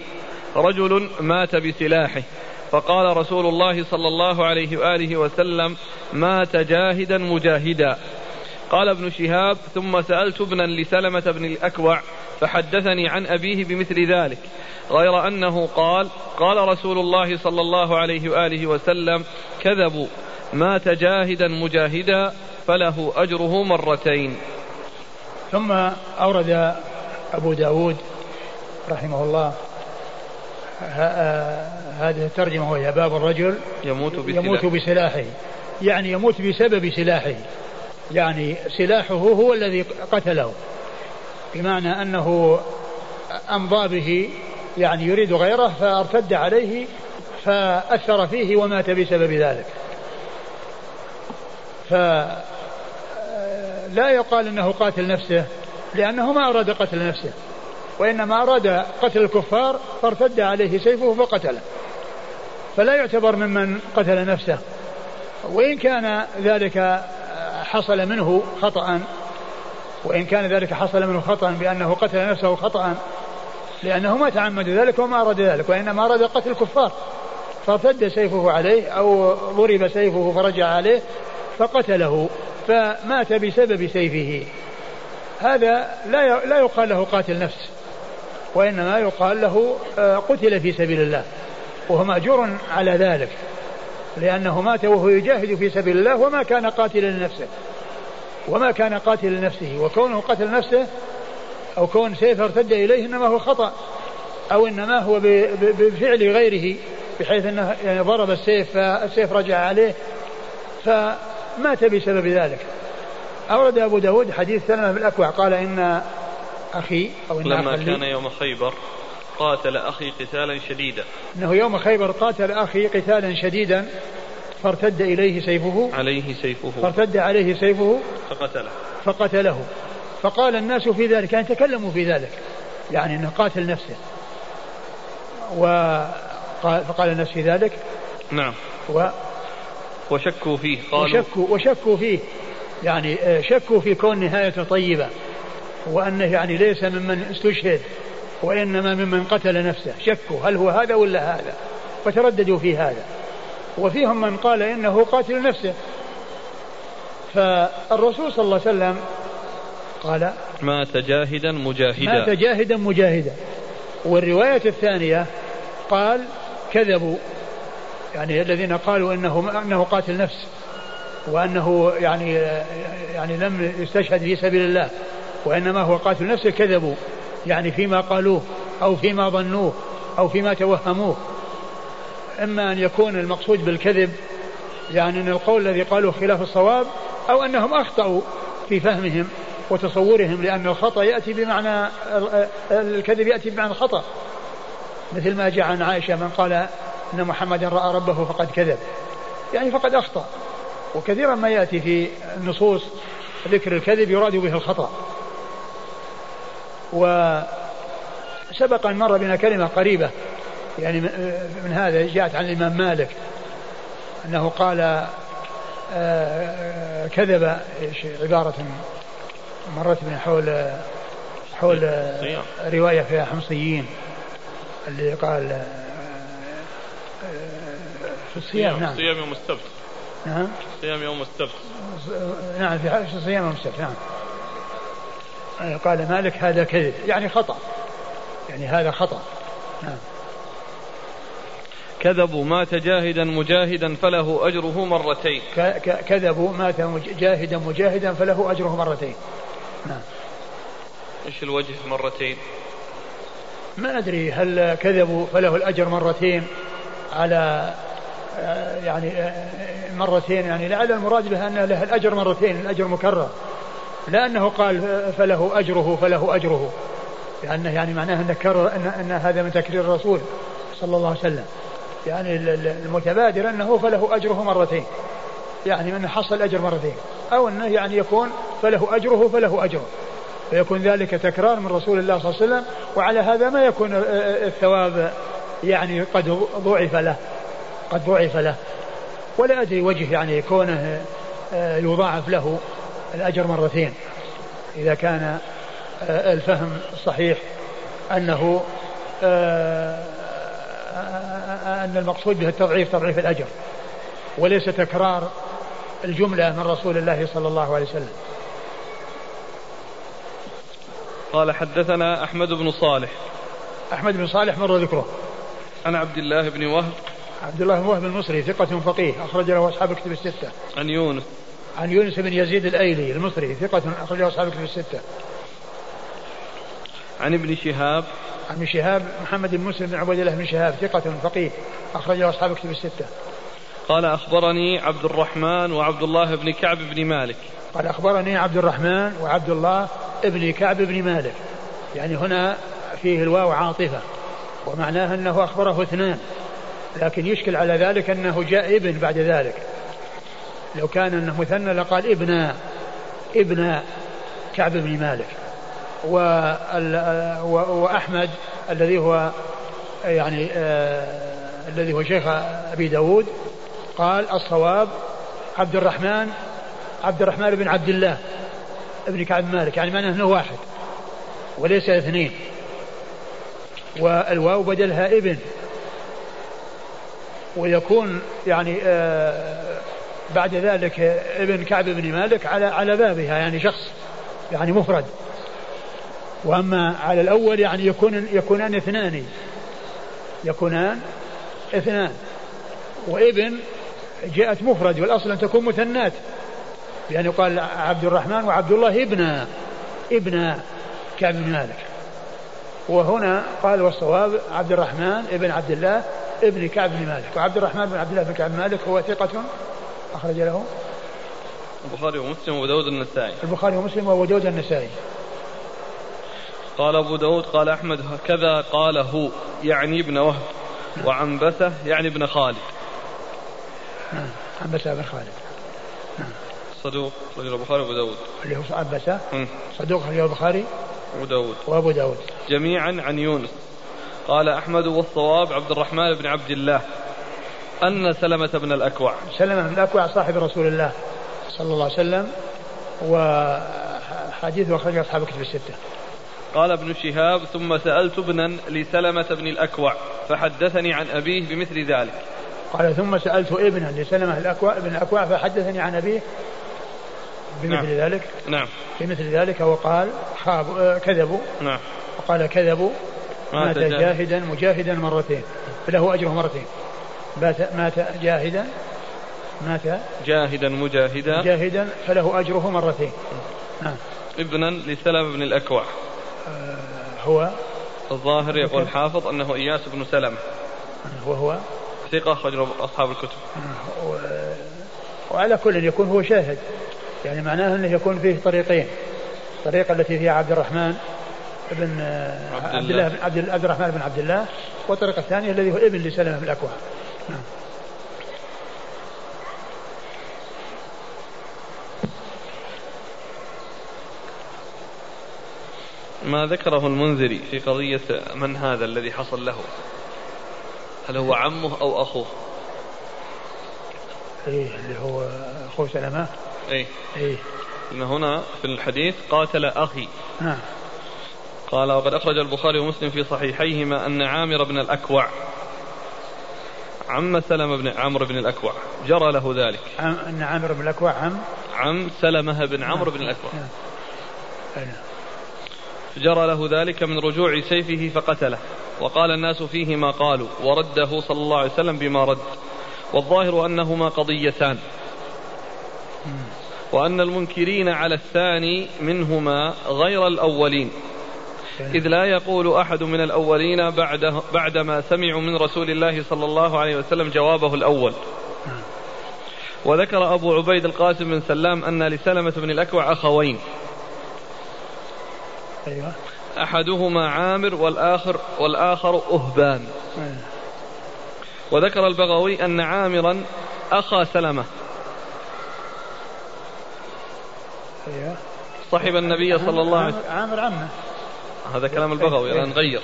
رجل مات بسلاحه. فقال رسول الله صلى الله عليه وآله وسلم مات جاهدا مجاهدا. قال ابن شهاب ثم سألت ابنا لسلمة بن الأكوع فحدثني عن أبيه بمثل ذلك غير أنه قال قال رسول الله صلى الله عليه وآله وسلم كذبوا مات جاهدا مجاهدا فله أجره مرتين. ثم أورد أبو داود رحمه الله هذه الترجمة وهي باب الرجل يموت بسلاحه, يموت بسلاحه. يعني يموت بسبب سلاحه. يعني سلاحه هو الذي قتله. بمعنى أنه أمضى به يعني يريد غيره فارتد عليه فأثر فيه ومات بسبب ذلك. فلا يقال إنه قاتل نفسه لأنه ما أراد قتل نفسه وإنما أراد قتل الكفار فارتد عليه سيفه فقتله. فلا يعتبر ممن قتل نفسه. وإن كان ذلك حصل منه خطأ وإن كان ذلك حصل منه خطأ بأنه قتل نفسه خطأ لأنه ما تعمد ذلك وما أراد ذلك وإنما أراد قتل الكفار. فارتد سيفه عليه أو ضرب سيفه فرجع عليه فقتله فمات بسبب سيفه. هذا لا لا يقال له قاتل نفس وإنما يقال له آه، قتل في سبيل الله وهو مأجور على ذلك لأنه مات وهو يجاهد في سبيل الله وما كان قاتلا لنفسه. وما كان قاتلا لنفسه وكونه قتل نفسه أو كون سيفه ارتد إليه إنما هو خطأ أو إنما هو بفعل غيره بحيث أنه يعني ضرب السيف فالسيف رجع عليه. فمات بسبب ذلك؟ أورد أبو داود حديث سلمة بن الأكوع قال إن أخي أو إن لما كان يوم خيبر قاتل أخي قتالا شديدا. أنه يوم خيبر قاتل أخي قتالا شديدا. فارتد إليه سيفه؟ عليه سيفه. فارتد عليه سيفه؟ فقتله. فقتله. فقال الناس في ذلك يعني تكلموا في ذلك يعني أنه قاتل نفسه. فقال الناس في ذلك. نعم. و وشكوا فيه قالوا وشكوا, وشكوا فيه. يعني آه، شكوا في كون نهايته طيبة وأنه يعني ليس ممن استشهد وإنما ممن قتل نفسه. شكوا هل هو هذا ولا هذا؟ فترددوا في هذا. وفيهم من قال إنه قاتل نفسه. فالرسول صلى الله عليه وسلم قال مات جاهدا مجاهدا. مات جاهدا مجاهدا. والرواية الثانية قال كذبوا. يعني الذين قالوا إنه إنه قاتل نفس. وأنه يعني يعني لم يستشهد في سبيل الله. وإنما هو قاتل نفسه كذبوا. يعني فيما قالوه أو فيما ظنوه أو فيما توهموه. إما أن يكون المقصود بالكذب يعني أن القول الذي قالوه خلاف الصواب أو أنهم أخطأوا في فهمهم وتصورهم لأن الخطأ يأتي بمعنى الكذب يأتي بمعنى الخطأ. مثل ما جاء عن عائشة من قال إن محمدا رأى ربه فقد كذب. يعني فقد أخطأ. وكثيرا ما يأتي في النصوص ذكر الكذب يراد به الخطأ. وسبق أن مر بنا كلمة قريبة يعني من هذا جاءت عن الإمام مالك أنه قال آه، كذب عبارة مرت من حول حول رواية فيها حمصيين اللي قال آه، في الصيام نعم. الصيام يوم السبت. نعم. صيام يوم السبت. نعم في صيام يوم السبت نعم. قال مالك هذا كذب يعني خطأ يعني هذا خطأ نعم. كذبوا مات جاهدا مجاهدا فله أجره مرتين. كذبوا مات جاهدا مجاهدا فله أجره مرتين. نعم. إيش الوجه مرتين؟ ما أدري هل كذبوا فله الأجر مرتين على آه، يعني آه، مرتين يعني لعل المراد به أن له الأجر مرتين الأجر مكرر. لا أنه قال فله أجره فله أجره. لأنه يعني معناه أن كرر أن, أن هذا من تكرير الرسول صلى الله عليه وسلم. يعني المتبادر أنه فله أجره مرتين. يعني من حصل الأجر مرتين. أو أنه يعني يكون فله أجره فله أجره. فيكون ذلك تكرار من رسول الله صلى الله عليه وسلم وعلى هذا ما يكون الثواب يعني قد ضعف له. قد ضعف له. ولا أدري وجه يعني كونه آه، يضاعف له الأجر مرتين. إذا كان آه، الفهم الصحيح أنه آه، أن المقصود به التضعيف تضعيف الأجر. وليس تكرار الجملة من رسول الله صلى الله عليه وسلم. قال حدثنا أحمد بن صالح. أحمد بن صالح مر ذكره. عن عبد الله بن وهب. عبد الله بن وهب المصري ثقة فقيه أخرج له أصحاب الكتب الستة. عن يونس. عن يونس بن يزيد الأيلي المصري ثقة أخرج له أصحاب الكتب الستة. عن ابن شهاب. عن ابن شهاب محمد بن مسلم بن عبد الله بن شهاب ثقة فقيه أخرج له أصحاب الكتب الستة. قال أخبرني عبد الرحمن وعبد الله بن كعب بن مالك. قال أخبرني عبد الرحمن وعبد الله بن كعب بن مالك. يعني هنا فيه الواو عاطفة ومعناه أنه أخبره اثنان لكن يشكل على ذلك أنه جاء ابن بعد ذلك. لو كان أنه مثنى لقال ابن ابن كعب بن مالك. وأحمد الذي هو يعني آه الذي هو شيخ أبي داود قال الصواب عبد الرحمن عبد الرحمن بن عبد الله ابن كعب مالك يعني معناه إنه واحد وليس اثنين. والواو بدلها ابن ويكون يعني آه بعد ذلك ابن كعب بن مالك على على بابها يعني شخص يعني مفرد. وأما على الأول يعني يكون يكونان اثنان. يكونان اثنان. وابن جاءت مفرد والأصل أن تكون مثنات. يعني قال عبد الرحمن وعبد الله ابن ابن كعب بن مالك. وهنا قال والصواب عبد الرحمن ابن عبد الله ابن كعب بن مالك. وعبد الرحمن بن عبد الله بن كعب بن مالك هو ثقة أخرج له. البخاري ومسلم وأبو داود النسائي البخاري ومسلم وأبو داود النسائي قال أبو داود قال أحمد كذا قال هو يعني ابن وهب وعنبسة يعني ابن خالد. عنبسة بن خالد. صدوق رجل البخاري وأبو داود. اللي هو عنبسة؟ صدوق رجل البخاري؟ وابو داود. وأبو داود. جميعا عن يونس. قال أحمد والصواب عبد الرحمن بن عبد الله أن سلمة بن الأكوع. سلمة بن الأكوع صاحب رسول الله صلى الله عليه وسلم وحديثه أخرجه أصحاب الكتب الستة. قال ابن شهاب ثم سألت ابنا لسلمة بن الأكوع فحدثني عن أبيه بمثل ذلك. قال ثم سألت ابنا لسلمة الأكوع بن الأكوع فحدثني عن أبيه بمثل نعم. ذلك. نعم. بمثل ذلك وقال خاب كذبوا. نعم. وقال كذبوا. مات جاهدا مجاهدا مرتين. فله أجره مرتين. مات مات جاهدا. مات جاهدا مجاهدا. جاهدا فله أجره مرتين. نعم. ابنا لسلم بن الأكوع. آه هو الظاهر يقول الحافظ أنه إياس بن سلمة. وهو ثقة أخرج أصحاب الكتب. آه وعلى كل يكون هو شاهد. يعني معناه أنه يكون فيه طريقين. الطريقة التي فيها عبد الرحمن بن آه، عبد الله. بن عبد, عبد الرحمن بن عبد الله والطريقة الثانية الذي هو ابن لسلمة بن الأكوع. نعم. ما ذكره المنذري في قضية من هذا الذي حصل له. هل هو عمه أو أخوه؟ إيه اللي هو أخوه سلمة؟ إيه إيه إن هنا في الحديث قاتل أخي. نعم. قال وقد أخرج البخاري ومسلم في صحيحيهما أن عامر بن الأكوع عم سلمة بن عمرو بن الأكوع. جرى له ذلك. عم أن عمرو بن الأكوع عم؟ عم سلمة بن عمرو بن الأكوع. نعم. جرى له ذلك من رجوع سيفه فقتله. وقال الناس فيه ما قالوا ورده صلى الله عليه وسلم بما رد. والظاهر أنهما قضيتان. وأن المنكرين على الثاني منهما غير الأولين. إذ لا يقول أحد من الأولين بعد بعدما سمعوا من رسول الله صلى الله عليه وسلم جوابه الأول. وذكر أبو عبيد القاسم بن سلام أن لسلمة بن الأكوع أخوين. أيوة. أحدهما عامر والآخر والآخر أهبان. أيوة. وذكر البغوي أن عامرا أخا سلمة. أيوة. صحب النبي صلى الله عليه وسلم. عامر عمه. هذا كلام البغوي الآن غير.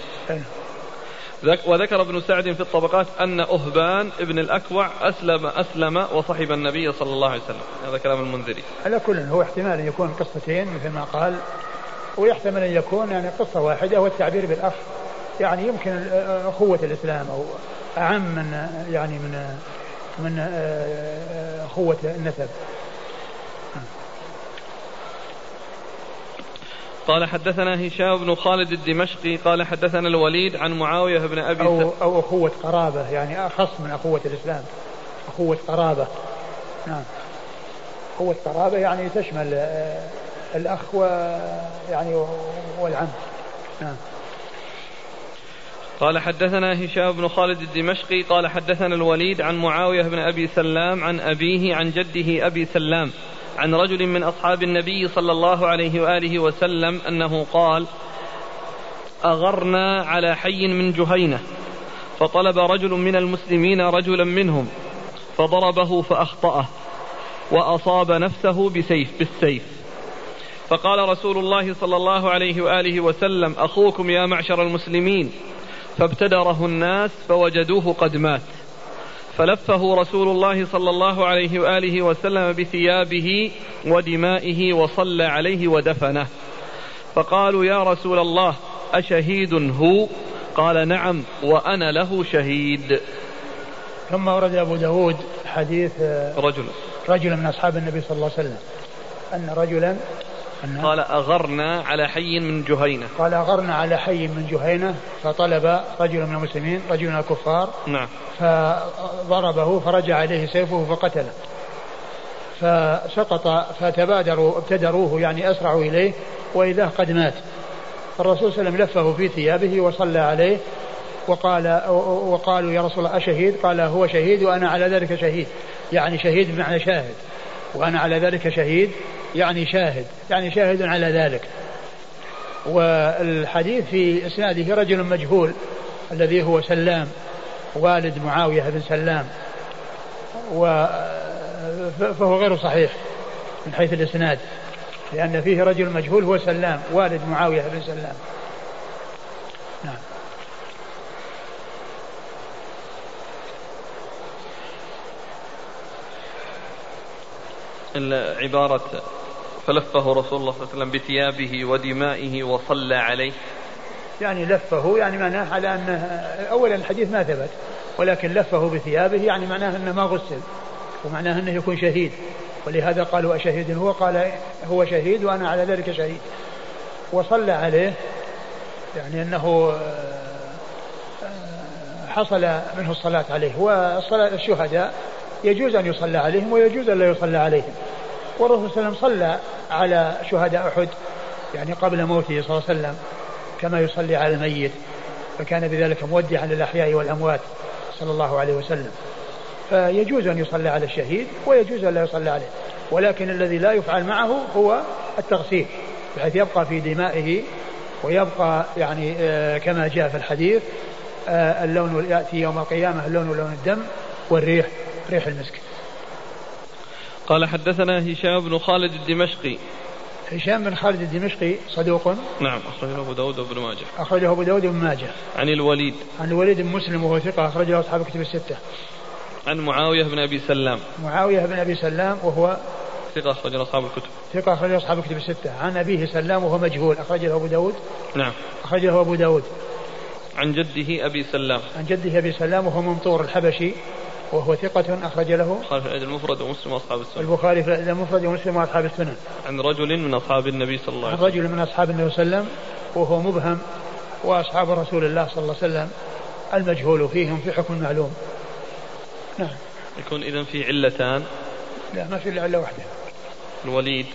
وذكر ابن سعد في الطبقات أن أهبان ابن الأكوع أسلم أسلم وصحب النبي صلى الله عليه وسلم. هذا كلام المنذري. على كل هو احتمال أن يكون قصتين مثل ما قال ويحتمل أن يكون يعني قصة واحدة والتعبير بالأخ. يعني يمكن أخوة الإسلام أو أعم من يعني من من أخوة النسب. قال حدثنا هشام بن خالد الدمشقي قال حدثنا الوليد عن معاوية بن أبي أو, أو أخوة قرابة يعني أخص من أخوة الإسلام. أخوة قرابة. نعم. أخوة قرابة يعني تشمل آه، الأخ يعني والعم. نعم. قال حدثنا هشام بن خالد الدمشقي قال حدثنا الوليد عن معاوية بن أبي سلام عن أبيه عن جده أبي سلام عن رجل من أصحاب النبي صلى الله عليه وآله وسلم أنه قال أغرنا على حي من جهينة فطلب رجل من المسلمين رجلا منهم فضربه فأخطأه وأصاب نفسه بسيف بالسيف. فقال رسول الله صلى الله عليه وآله وسلم أخوكم يا معشر المسلمين. فابتدره الناس فوجدوه قد مات. فلفه رسول الله صلى الله عليه وآله وسلم بثيابه ودمائه وصلى عليه ودفنه. فقالوا يا رسول الله أشهيد هو؟ قال نعم وأنا له شهيد. ثم ورد أبو داود حديث رجل. رجل من أصحاب النبي صلى الله عليه وسلم أن رجلا قال أغرنا على حي من جهينة. قال أغرنا على حي من جهينة فطلب رجل من المسلمين رجل من الكفار نعم. فضربه فرجع إليه سيفه فقتله. فسقط فتبادروا ابتدروه يعني أسرعوا إليه وإذا قد مات. فالرسول صلى الله عليه وسلم لفه في ثيابه وصلى عليه وقال وقالوا يا رسول الله أشهيد؟ قال هو شهيد وأنا على ذلك شهيد. يعني شهيد بمعنى شاهد. وأنا على ذلك شهيد يعني شاهد يعني شاهد على ذلك. والحديث في إسناده رجل مجهول الذي هو سلام والد معاوية بن سلام و فهو غير صحيح من حيث الإسناد لأن فيه رجل مجهول هو سلام والد معاوية بن سلام. نعم. عبارة فلفه رسول الله صلى الله عليه وسلم بثيابه ودمائه وصلى عليه. يعني لفه يعني معناه على أنه أولا الحديث ما ثبت ولكن لفه بثيابه يعني معناه أنه ما غسل ومعناه أنه يكون شهيد. ولهذا قالوا أشهيد هو؟ قال هو شهيد وأنا على ذلك شهيد. وصلى عليه يعني أنه آه، حصل منه الصلاة عليه. والصلاة الشهداء يجوز أن يصلى عليهم ويجوز أن لا يصلى عليهم. والرسول صلى الله عليه وسلم صلى على شهداء أحد يعني قبل موته صلى الله عليه وسلم كما يصلي على الميت فكان بذلك مودعا للأحياء والأموات صلى الله عليه وسلم. فيجوز أن يصلى على الشهيد ويجوز أن لا يصلى عليه ولكن الذي لا يفعل معه هو التغسيل بحيث يبقى في دمائه ويبقى يعني آه، كما جاء في الحديث آه، اللون يأتي يوم القيامة اللون لون الدم والريح ريح المسك. قال حدثنا هشام بن خالد الدمشقي. هشام بن خالد الدمشقي صدوق؟ نعم أخرجه أبو داود وابن ماجه. أخرجه أبو داود وابن ماجه. عن الوليد. عن الوليد بن مسلم وهو ثقة أخرجه أصحاب كتب الستة. عن معاوية بن أبي سلام. معاوية بن أبي سلام وهو ثقة أخرجه أصحاب الكتب. ثقة أخرجه أصحاب الكتب الستة. عن أبيه سلام وهو مجهول أخرجه أبو داود. نعم. أخرجه أبو داود. عن جده أبي سلام. عن جده أبي سلام وهو ممطور الحبشي. وهو ثقة أخرج له البخاري في الأدب المفرد ومسلم وأصحاب السنن البخاري في الأدب المفرد ومسلم وأصحاب السنن عن رجل من أصحاب النبي صلى الله عليه وسلم. عن رجل من أصحاب النبي صلى الله عليه وسلم وهو مبهم وأصحاب رسول الله صلى الله عليه وسلم المجهول فيهم في حكم معلوم. نعم. يكون إذا في علتان. لا ما في إلا علة واحدة. الوليد.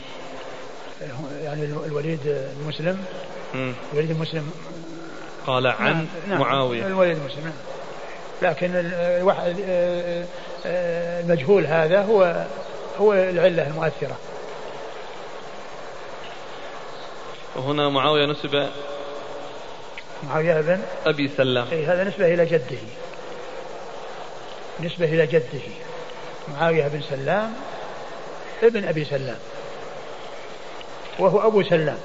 يعني الوليد المسلم. الوليد المسلم. قال عن نعم, نعم. معاوية. الوليد المسلم نعم. لكن الواحد المجهول هذا هو هو العلة المؤثرة. وهنا معاوية نسب معاوية بن أبي سلام. أي هذا نسبة إلى جده. نسبة إلى جده. معاوية بن سلام ابن أبي سلام. وهو أبو سلام.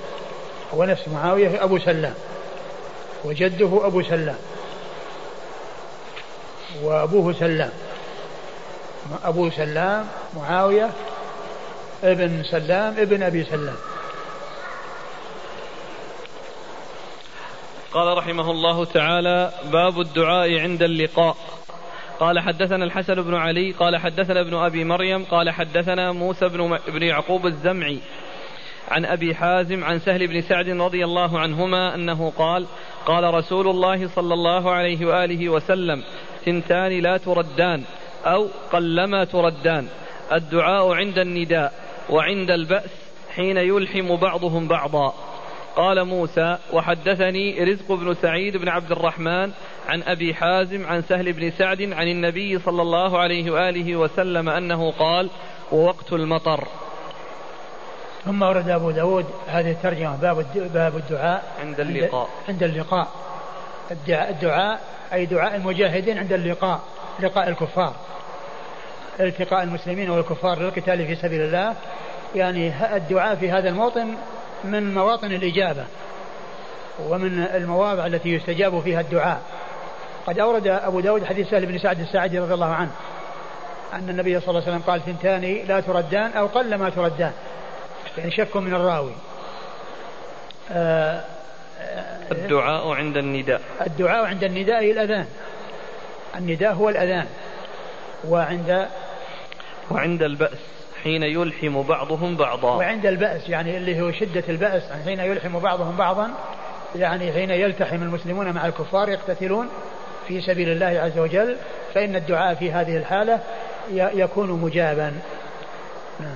هو نفس معاوية أبو سلام. وجده أبو سلام. وأبوه سلام. أبو سلام معاوية ابن سلام ابن أبي سلام. قال رحمه الله تعالى باب الدعاء عند اللقاء. قال حدثنا الحسن بن علي قال حدثنا ابن أبي مريم قال حدثنا موسى بن بن يعقوب الزمعي عن أبي حازم عن سهل بن سعد رضي الله عنهما أنه قال قال رسول الله صلى الله عليه وآله وسلم ثنتان لا تردان أو قلما تردان. الدعاء عند النداء وعند البأس حين يلحم بعضهم بعضا. قال موسى وحدثني رزق بن سعيد بن عبد الرحمن عن أبي حازم عن سهل بن سعد عن النبي صلى الله عليه وآله وسلم أنه قال ووقت المطر. ثم ورد أبو داود هذه الترجمة باب باب الدعاء عند اللقاء. عند اللقاء. الدعاء أي دعاء المجاهدين عند اللقاء لقاء الكفار. التقاء المسلمين والكفار للقتال في سبيل الله. يعني الدعاء في هذا الموطن من مواطن الإجابة ومن المواضع التي يستجاب فيها الدعاء. قد أورد أبو داود حديث سهل بن سعد الساعدي رضي الله عنه أن النبي صلى الله عليه وسلم قال ثنتان لا تردان أو قل ما تردان. يعني شك من الراوي. آه، الدعاء عند النداء. الدعاء عند النداء الأذان. النداء هو الأذان. وعند وعند البأس حين يلحم بعضهم بعضا. وعند البأس يعني اللي هو شدة البأس حين يلحم بعضهم بعضا يعني حين يلتحم المسلمون مع الكفار يقتتلون في سبيل الله عز وجل فإن الدعاء في هذه الحالة يكون مجابا. نعم.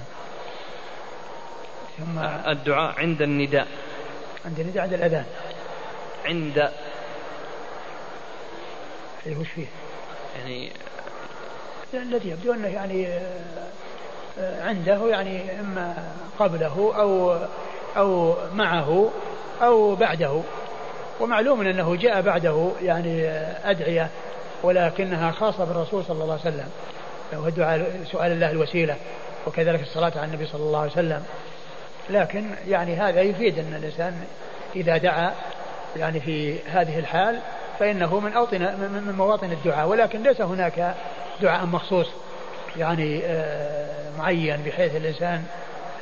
ثم الدعاء عند النداء. عند النداء عند الأذان. عند. اي وش فيه؟ يعني الذي يبدو أنه يعني عنده يعني إما قبله أو أو معه أو بعده. ومعلوم أنه جاء بعده يعني أدعية ولكنها خاصة بالرسول صلى الله عليه وسلم. وهو دعاء سؤال الله الوسيلة وكذلك الصلاة على النبي صلى الله عليه وسلم. لكن يعني هذا يفيد أن الإنسان إذا دعا يعني في هذه الحال فإنه من أوطن من مواطن الدعاء ولكن ليس هناك دعاء مخصوص يعني آه، معين بحيث الإنسان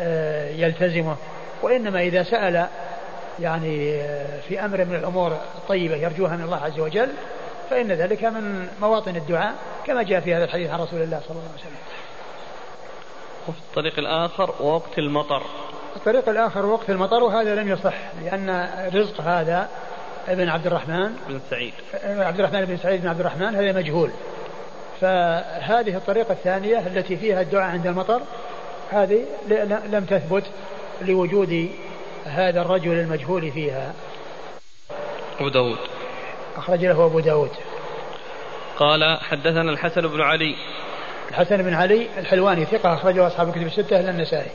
آه، يلتزمه. وإنما إذا سأل يعني آه، في أمر من الأمور الطيبة يرجوها من الله عز وجل فإن ذلك من مواطن الدعاء كما جاء في هذا الحديث عن رسول الله صلى الله عليه وسلم. وفي الطريق الآخر وقت المطر. الطريق الآخر وقت المطر وهذا لم يصح لأن رزق هذا ابن عبد الرحمن بن سعيد. عبد الرحمن بن سعيد بن عبد الرحمن هذا مجهول. فهذه الطريقة الثانية التي فيها الدعاء عند المطر هذه لم تثبت لوجود هذا الرجل المجهول فيها. أبو داود. أخرج له أبو داود. قال حدثنا الحسن بن علي. الحسن بن علي الحلواني ثقة أخرجه أصحاب الكتب الستة إلا النسائي.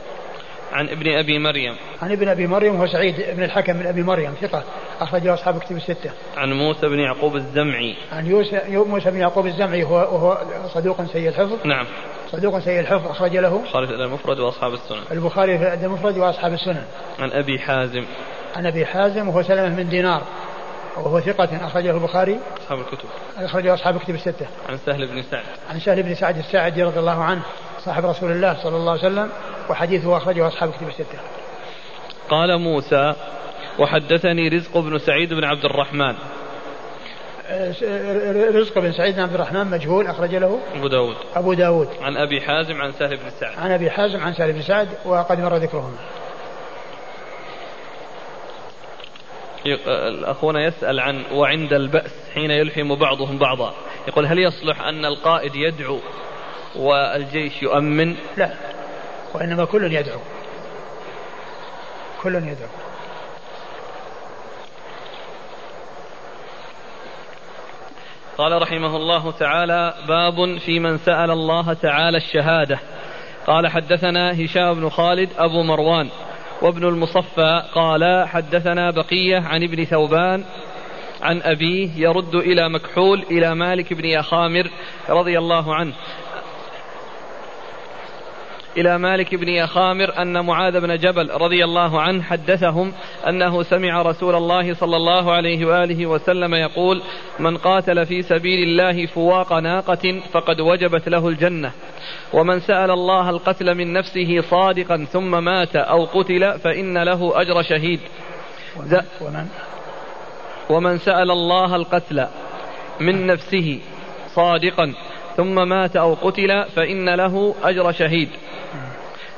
عن ابن أبي مريم. عن ابن أبي مريم هو سعيد بن الحكم بن أبي مريم ثقة اخرجه أصحاب كتب الستة. عن موسى بن يعقوب الزمعي. عن موسى بن يعقوب الزمعي هو وهو صدوق سيء الحفظ. نعم. صدوق سيء الحفظ أخرج له البخاري في المفرد وأصحاب السنن. البخاري في المفرد وأصحاب السنن. عن أبي حازم. عن أبي حازم وهو سلمة من دينار وهو ثقة أخرجه البخاري. أصحاب الكتب. أخرجه أصحاب الكتب الستة. عن سهل بن سعد. عن سهل بن سعد الساعدي رضي الله عنه. صاحب رسول الله صلى الله عليه وسلم وحديثه أخرجه أصحاب الكتب الستة. قال موسى وحدثني رزق بن سعيد بن عبد الرحمن. رزق بن سعيد بن عبد الرحمن مجهول أخرج له أبو داود. أبو داود. عن أبي حازم عن سهل بن سعد. عن أبي حازم عن سهل بن سعد وقد مر ذكرهما. أخونا يسأل عن وعند البأس حين يلحم بعضهم بعضا. يقول هل يصلح أن القائد يدعو والجيش يؤمن. لا وإنما كل يدعو. كل يدعو. قال رحمه الله تعالى باب في من سأل الله تعالى الشهادة. قال حدثنا هشام بن خالد أبو مروان وابن المصفى قال حدثنا بقية عن ابن ثوبان عن أبيه يرد إلى مكحول إلى مالك بن يخامر رضي الله عنه إلى مالك بن يخامر أن معاذ بن جبل رضي الله عنه حدثهم أنه سمع رسول الله صلى الله عليه وآله وسلم يقول من قاتل في سبيل الله فواق ناقة فقد وجبت له الجنة ومن سأل الله القتل من نفسه صادقا ثم مات أو قتل فإن له أجر شهيد. ومن, ومن سأل الله القتل من نفسه صادقا ثم مات أو قتل فإن له أجر شهيد.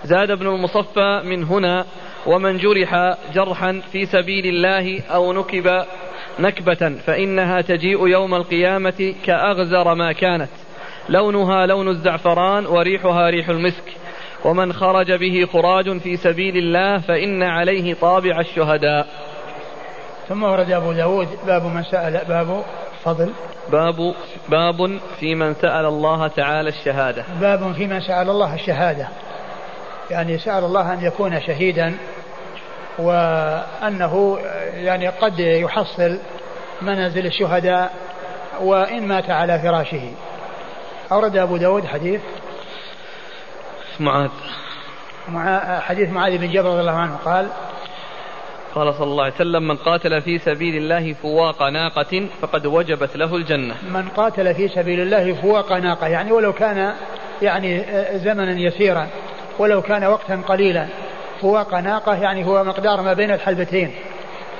زاد ابن المصفى من هنا ومن جرح جرحا في سبيل الله أو نكب نكبة فإنها تجيء يوم القيامة كأغزر ما كانت. لونها لون الزعفران وريحها ريح المسك. ومن خرج به خراج في سبيل الله فإن عليه طابع الشهداء. ثم ورد أبو داود باب من سأل باب فضل. باب باب في من سأل الله تعالى الشهادة. باب في من سأل الله الشهادة. يعني سأل الله أن يكون شهيدا وأنه يعني قد يحصل منازل الشهداء وإن مات على فراشه. أورد أبو داود حديث؟ معاذ. مع حديث معاذ بن جبل رضي الله عنه. قال قال صلى الله عليه وسلم من قاتل في سبيل الله فواق ناقة فقد وجبت له الجنة. من قاتل في سبيل الله فواق ناقة يعني ولو كان يعني زمنا يسيرا. ولو كان وقتا قليلا. فواق ناقة يعني هو مقدار ما بين الحلبتين.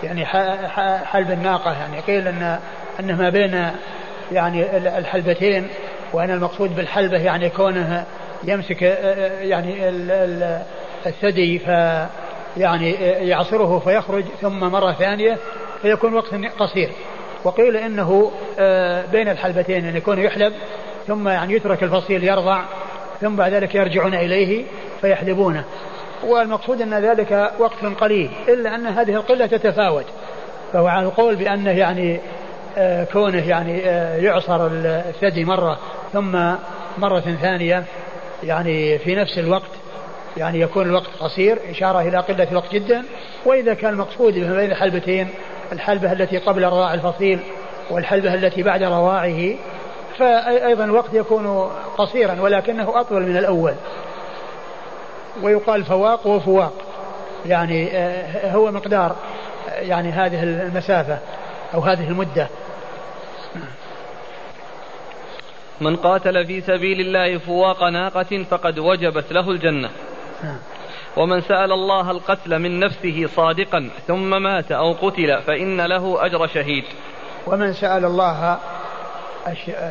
يعني حلب الناقة يعني. قيل أن أنه ما بين يعني الحلبتين وأن المقصود بالحلبة يعني كونه يمسك يعني الثدي ف يعني يعصره فيخرج ثم مرة ثانية فيكون وقت قصير. وقيل إنه بين الحلبتين يعني يكون يحلب ثم يعني يترك الفصيل يرضع ثم بعد ذلك يرجعون إليه. فيحلبونه. والمقصود أن ذلك وقت قليل إلا أن هذه القلة تتفاوت. فهو على القول بأنه يعني آه، كونه يعني آه، يعصر الثدي مرة ثم مرة ثانية يعني في نفس الوقت يعني يكون الوقت قصير إشارة إلى قلة الوقت جدا. وإذا كان المقصود بين الحلبتين الحلبة التي قبل رضاع الفصيل والحلبة التي بعد رضاعه فأيضا الوقت يكون قصيرا ولكنه أطول من الأول. ويقال فواق وفواق. يعني آه، هو مقدار يعني هذه المسافة أو هذه المدة. من قاتل في سبيل الله فواق ناقة فقد وجبت له الجنة. ومن سأل الله القتل من نفسه صادقا ثم مات أو قتل فإن له أجر شهيد. ومن سأل الله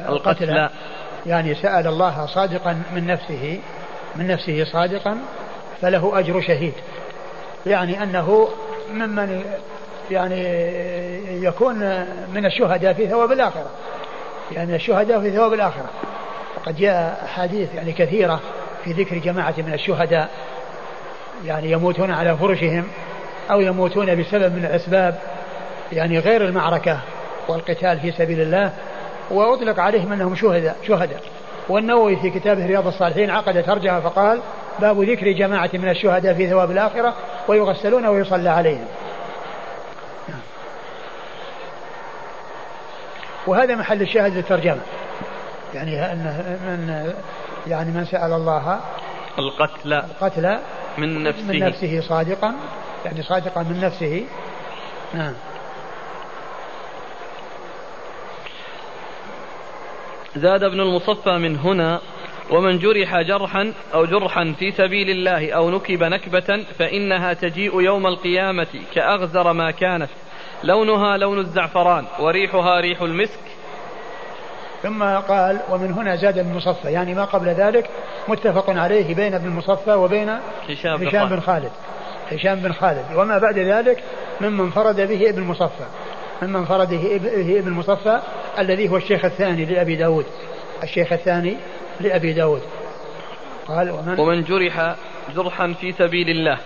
القتل يعني سأل الله صادقا من نفسه من نفسه صادقا فله أجر شهيد. يعني أنه ممن يعني يكون من الشهداء في ثواب الآخرة. يعني الشهداء في ثواب الآخرة. وقد جاء أحاديث يعني كثيرة في ذكر جماعة من الشهداء. يعني يموتون على فرشهم أو يموتون بسبب من الأسباب يعني غير المعركة والقتال في سبيل الله. وأطلق عليهم أنهم شهداء شهداء. والنووي في كتابه رياض الصالحين عقد ترجمة فقال باب ذكر جماعة من الشهداء في ثواب الآخرة ويغسلون ويصلى عليهم. وهذا محل الشاهد للترجمة يعني أن من يعني من سأل الله القتل القتل من نفسه. من نفسه صادقا يعني صادقا من نفسه. نعم. زاد ابن المصفى من هنا ومن جرح جرحا أو جرحا في سبيل الله أو نكب نكبة فإنها تجيء يوم القيامة كأغزر ما كانت. لونها لون الزعفران وريحها ريح المسك. ثم قال ومن هنا زاد المصفى. يعني ما قبل ذلك متفق عليه بين ابن المصفى وبين هشام, هشام بن خالد. هشام بن خالد. وما بعد ذلك ممن انفرد به ابن المصفى. ممن انفرد به ابن المصفى الذي هو الشيخ الثاني لأبي داود. الشيخ الثاني لأبي داود. قال ومن, ومن جرح جرحا في سبيل الله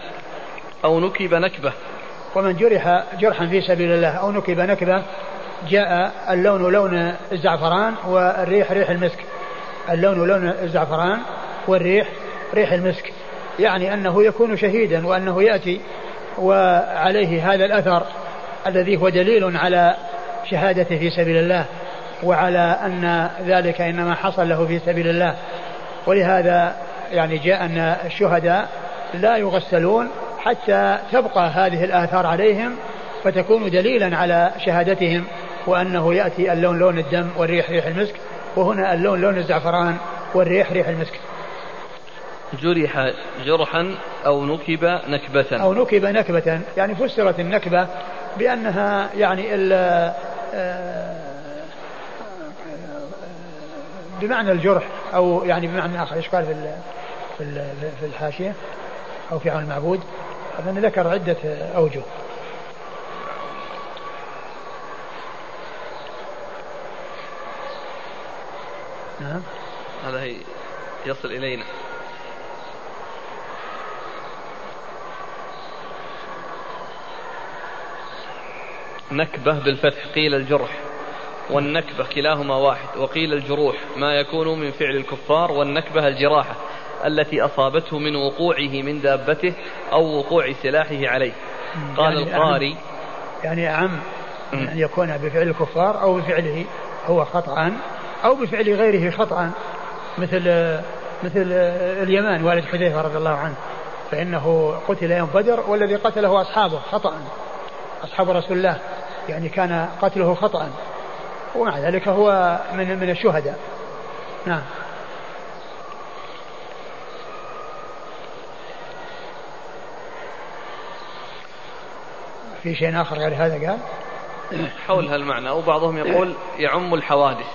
أو نكب نكبة. ومن جرح جرحا في سبيل الله أو نكب نكبة جاء اللون لون الزعفران والريح ريح المسك. اللون لون الزعفران والريح ريح المسك. يعني أنه يكون شهيدا وأنه يأتي وعليه هذا الأثر الذي هو دليل على شهادته في سبيل الله. وعلى أن ذلك إنما حصل له في سبيل الله. ولهذا يعني جاء أن الشهداء لا يغسلون حتى تبقى هذه الآثار عليهم فتكون دليلا على شهادتهم وأنه يأتي اللون لون الدم والريح ريح المسك وهنا اللون لون الزعفران والريح ريح المسك. جرح جرحا أو نكب نكبة. أو نكب نكبة يعني فسرت النكبة بأنها يعني ال آه، بمعنى الجرح أو يعني بمعنى آخر إيش قال في في في الحاشية أو في عون المعبود؟ أظن ذكر عدة أوجه. نعم. هذا يصل إلينا. نكبة بالفتح قيل الجرح. والنكبة كلاهما واحد. وقيل الجروح ما يكون من فعل الكفار والنكبة الجراحة التي أصابته من وقوعه من دابته أو وقوع سلاحه عليه. قال يعني القاري يعني أعم أن يكون بفعل الكفار أو بفعله هو خطأ أو بفعل غيره خطأ مثل مثل اليمان والد حذيفة رضي الله عنه فإنه قتل يوم بدر والذي قتله أصحابه خطأ أصحاب رسول الله يعني كان قتله خطأ. ومع ذلك هو من من الشهداء. نعم. في شيء آخر غير هذا قال؟ حول هالمعنى أو بعضهم يقول يعم الحوادث.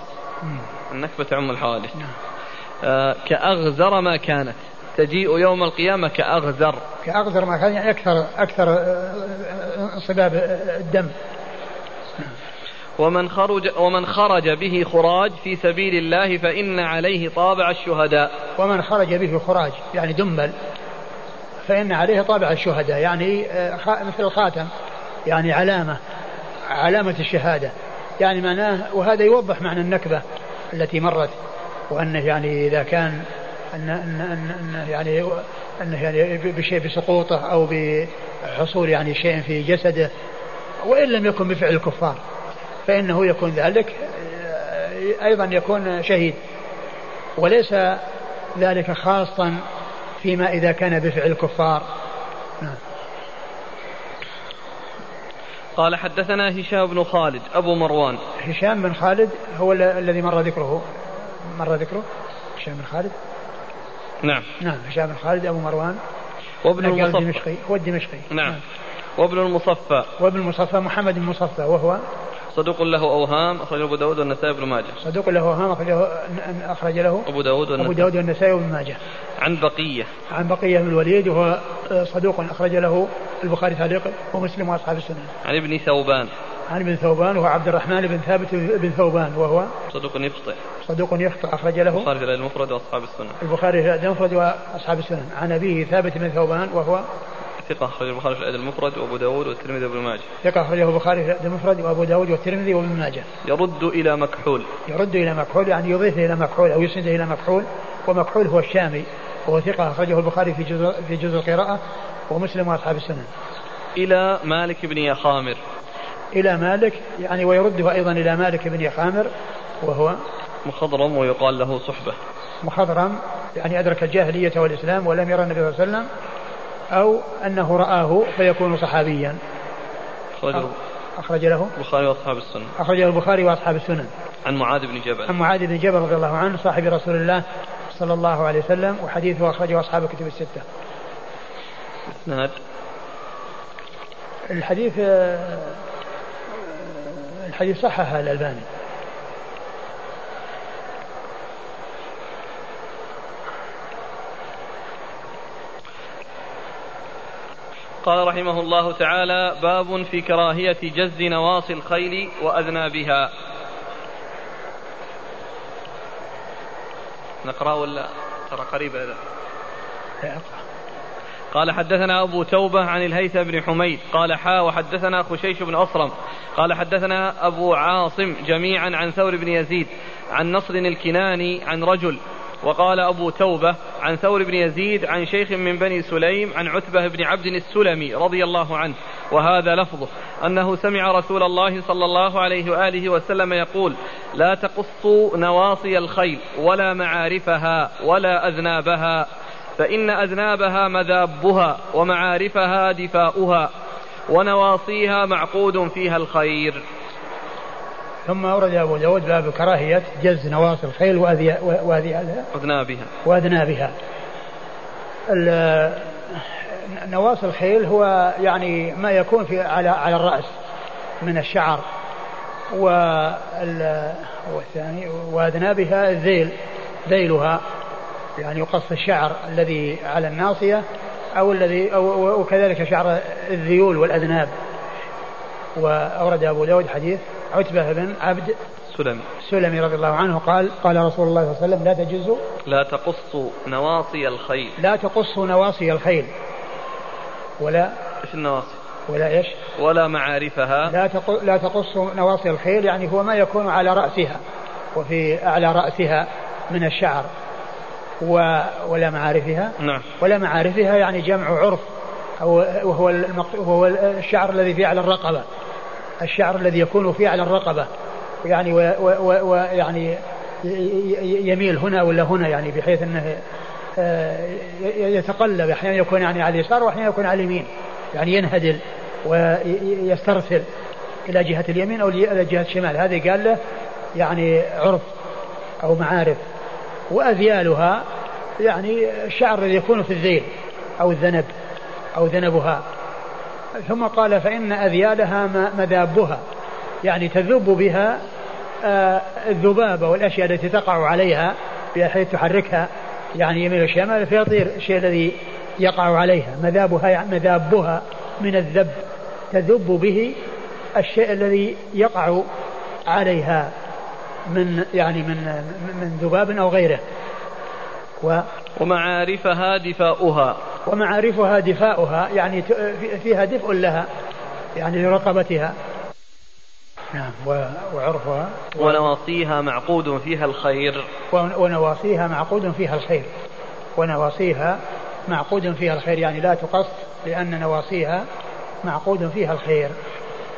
النكبة تعم الحوادث. نعم. آه كأغزر ما كانت. تجيء يوم القيامة كأغزر. كأغزر ما كان يعني أكثر أكثر انصباب آه، آه، الدم. ومن خرج ومن خرج به خراج في سبيل الله فإن عليه طابع الشهداء. ومن خرج به خراج يعني دمل فإن عليه طابع الشهداء يعني آه، مثل الخاتم يعني علامة علامة الشهادة. يعني معناه وهذا يوضح معنى النكبة التي مرت وأنه يعني إذا كان أن أن أن, أن يعني أنه يعني بشيء بسقوطه أو بحصول يعني شيء في جسده وإن لم يكن بفعل الكفار. فإنه يكون ذلك أيضا يكون شهيد. وليس ذلك خاصا فيما إذا كان بفعل الكفار. نعم. قال حدثنا هشام بن خالد أبو مروان. هشام بن خالد هو الذي مر ذكره. مر ذكره؟ هشام بن خالد؟ نعم. نعم هشام بن خالد أبو مروان. وابن المصفى. الدمشقي هو الدمشقي. نعم, نعم. وابن المصفى. وابن المصفى محمد المصفى وهو صدوق له أوهام أخرج أبو داود والنسائي بن ماجه. صدوق له أوهام أخرج أخرج له أبو داود والنسائي. أبو داود والنسائي وابن ماجه. عن بقية. عن بقية بن الوليد وهو صدوق أخرج له البخاري تعليق ومسلم وأصحاب السنن عن ابن ثوبان. عن ابن ثوبان وهو عبد الرحمن بن ثابت بن ثوبان وهو صدوق يخطئ. صدوق يخطئ أخرج له البخاري في المفرد وأصحاب السنن البخاري في المفرد وأصحاب السنن عن أبيه ثابت بن ثوبان وهو ثقة أخرج البخاري في الأدب المفرد وأبو داود والترمذي وابن ماجه. ثقة أخرجه البخاري في الأدب المفرد وأبو داود والترمذي وابن ماجه. يرد إلى مكحول. يرد إلى مكحول يعني يضيف إلى مكحول أو يسند إلى مكحول ومكحول هو الشامي وهو ثقة أخرجه البخاري في جزء في جزء القراءة ومسلم وأصحاب السنن. إلى مالك بن يخامر. إلى مالك يعني ويرده أيضا إلى مالك بن يخامر وهو مخضرم ويقال له صحبة. مخضرم يعني أدرك الجاهلية والإسلام ولم يرى النبي صلى الله عليه وسلم أو أنه رآه فيكون صحابيا. أخرج أخرج له؟ البخاري وأصحاب السنن أخرج البخاري وأصحاب السنن. عن معاذ بن جبل. عن معاذ بن جبل رضي الله عنه صاحب رسول الله صلى الله عليه وسلم وحديثه أخرجه أصحاب الكتب الستة. إسناد. الحديث آه، الحديث صححها الألباني. قال رحمه الله تعالى باب في كراهية جز نواصي الخيل وأذنابها نقرأ ولا؟ ترى قريب هذا. قال حدثنا أبو توبة عن الهيثم بن حميد. قال حا وحدثنا خشيش بن أصرم. قال حدثنا أبو عاصم جميعا عن ثور بن يزيد عن نصر الكناني عن رجل وقال أبو توبة عن ثور بن يزيد عن شيخ من بني سليم عن عتبة بن عبد السلمي رضي الله عنه. وهذا لفظه. أنه سمع رسول الله صلى الله عليه وآله وسلم يقول لا تقصوا نواصي الخيل ولا معارفها ولا أذنابها. فإن أذنابها مذابها ومعارفها دفاؤها. ونواصيها معقود فيها الخير. ثم أورد أبو داود باب كراهية جز نواصي الخيل وأذنابها وأذنابها نواصي الخيل هو يعني ما يكون في على على الرأس من الشعر. والثاني وأذنابها الذيل ذيلها. يعني يقص الشعر الذي على الناصية أو الذي أو وكذلك شعر الذيول والأذناب. وأورد أبو داود حديث عتبة بن عبد سلمي. سلمي رضي الله عنه قال قال رسول الله صلى الله عليه وسلم لا تجزوا لا تقصوا نواصي الخيل. لا تقصوا نواصي الخيل. ولا إيش النواصي؟ ولا إيش؟ ولا معارفها. لا لا تقصوا نواصي الخيل يعني هو ما يكون على رأسها وفي أعلى رأسها من الشعر. و ولا معارفها. نعم. ولا معارفها يعني جمع عرف أو وهو وهو الشعر الذي في أعلى الرقبة. الشعر الذي يكون في أعلى الرقبة. يعني ويعني يميل هنا ولا هنا يعني بحيث إنه آه، يتقلب. أحيانا يكون يعني على اليسار واحيانا يكون على اليمين. يعني ينهدل ويسترسل إلى جهة اليمين أو إلى جهة الشمال. هذه قال له يعني عرف أو معارف. وأذيالها يعني الشعر الذي يكون في الذيل أو الذنب أو ذنبها. ثم قال فإن أذيالها مذابها يعني تذب بها آه، الذبابة والأشياء التي تقع عليها بحيث تحركها يعني يمين وشمال فيطير الشيء الذي يقع عليها. مذابها يعني مذابها من الذب تذب به الشيء الذي يقع عليها من يعني من من ذباب أو غيره. و ومعارفها دفاؤها. ومعارفها دفاؤها يعني فيها دفء لها يعني لرقبتها نعم وعرفها. ونواصيها معقود فيها الخير. ونواصيها معقود فيها الخير. ونواصيها معقود فيها الخير يعني لا تقص لأن نواصيها معقود فيها الخير.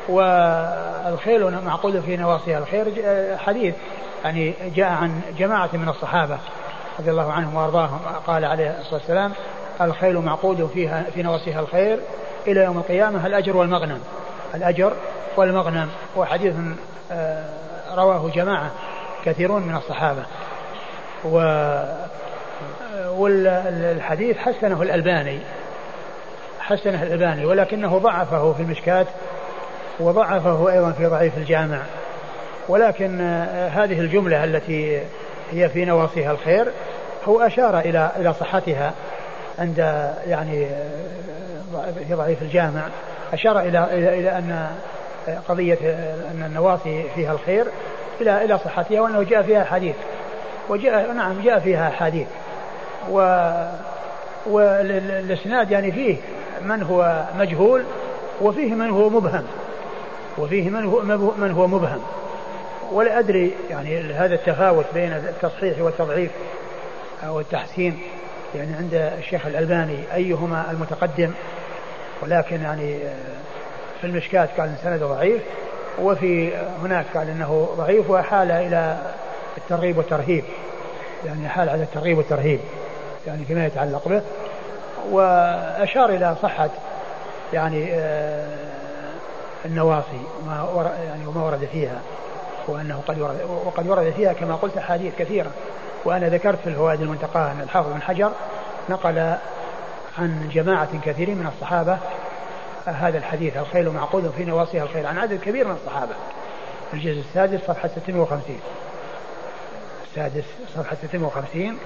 والخيل معقود في نواصيها الخير حديث يعني جاء عن جماعة من الصحابة رضي الله عنهم وأرضاهم قال عليه الصلاة والسلام الخيل معقود فيها في نواصيها الخير إلى يوم القيامة الأجر والمغنم. الأجر والمغنم. وحديث آه، رواه جماعة كثيرون من الصحابة. و والحديث حسنه الألباني. حسنه الألباني ولكنه ضعفه في المشكاة وضعفه أيضا في ضعيف الجامع. ولكن آه، هذه الجملة التي هي في نواصيها الخير هو أشار إلى إلى صحتها. عند يعني في ضعيف الجامع أشار إلى إلى إلى أن قضية أن النواصي فيها الخير إلى إلى صحتها وأنه جاء فيها حديث. وجاء نعم جاء فيها حديث. و والإسناد يعني فيه من هو مجهول وفيه من هو مبهم. وفيه من هو من هو مبهم. ولا أدري يعني هذا التفاوت بين التصحيح والتضعيف أو التحسين. يعني عند الشيخ الألباني أيهما المتقدم؟ ولكن يعني في المشكات قال سنده ضعيف وفي هناك قال إنه ضعيف وحال إلى الترغيب والترهيب. يعني حال على الترغيب والترهيب يعني فيما يتعلق به. وأشار إلى صحة يعني آه، النواصي ما يعني وما ورد فيها وأنه قد ورد وقد ورد فيها كما قلت أحاديث كثيرة. وأنا ذكرت في الفوائد المنتقاة أن الحافظ بن حجر نقل عن جماعة كثيرين من الصحابة هذا الحديث الخيل معقود في نواصيها الخيل عن عدد كبير من الصحابة. الجزء السادس صفحة 650 السادس صفحة 650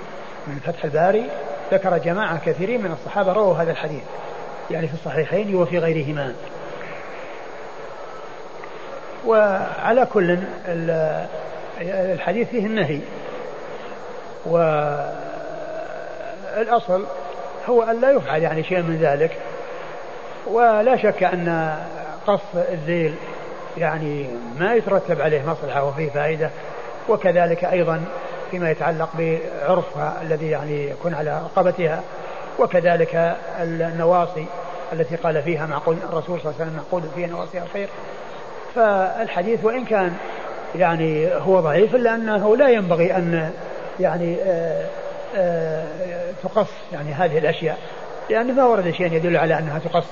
من فتح الباري ذكر جماعة كثيرين من الصحابة رووا هذا الحديث يعني في الصحيحين وفي غيرهما. وعلى كل الحديث فيه النهي. والأصل هو أن لا يفعل يعني شيء من ذلك ولا شك أن قص الذيل يعني ما يترتب عليه مصلحة وفيه فائدة وكذلك أيضا فيما يتعلق بعرفها الذي يعني يكون على رقبتها وكذلك النواصي التي قال فيها معقول الرسول صلى الله عليه وسلم معقول فيها نواصي الخير. فالحديث وإن كان يعني هو ضعيف إلا أنه لا ينبغي أن يعني آآ آآ تقص يعني هذه الأشياء لأن ما ورد شيء يدل على أنها تقص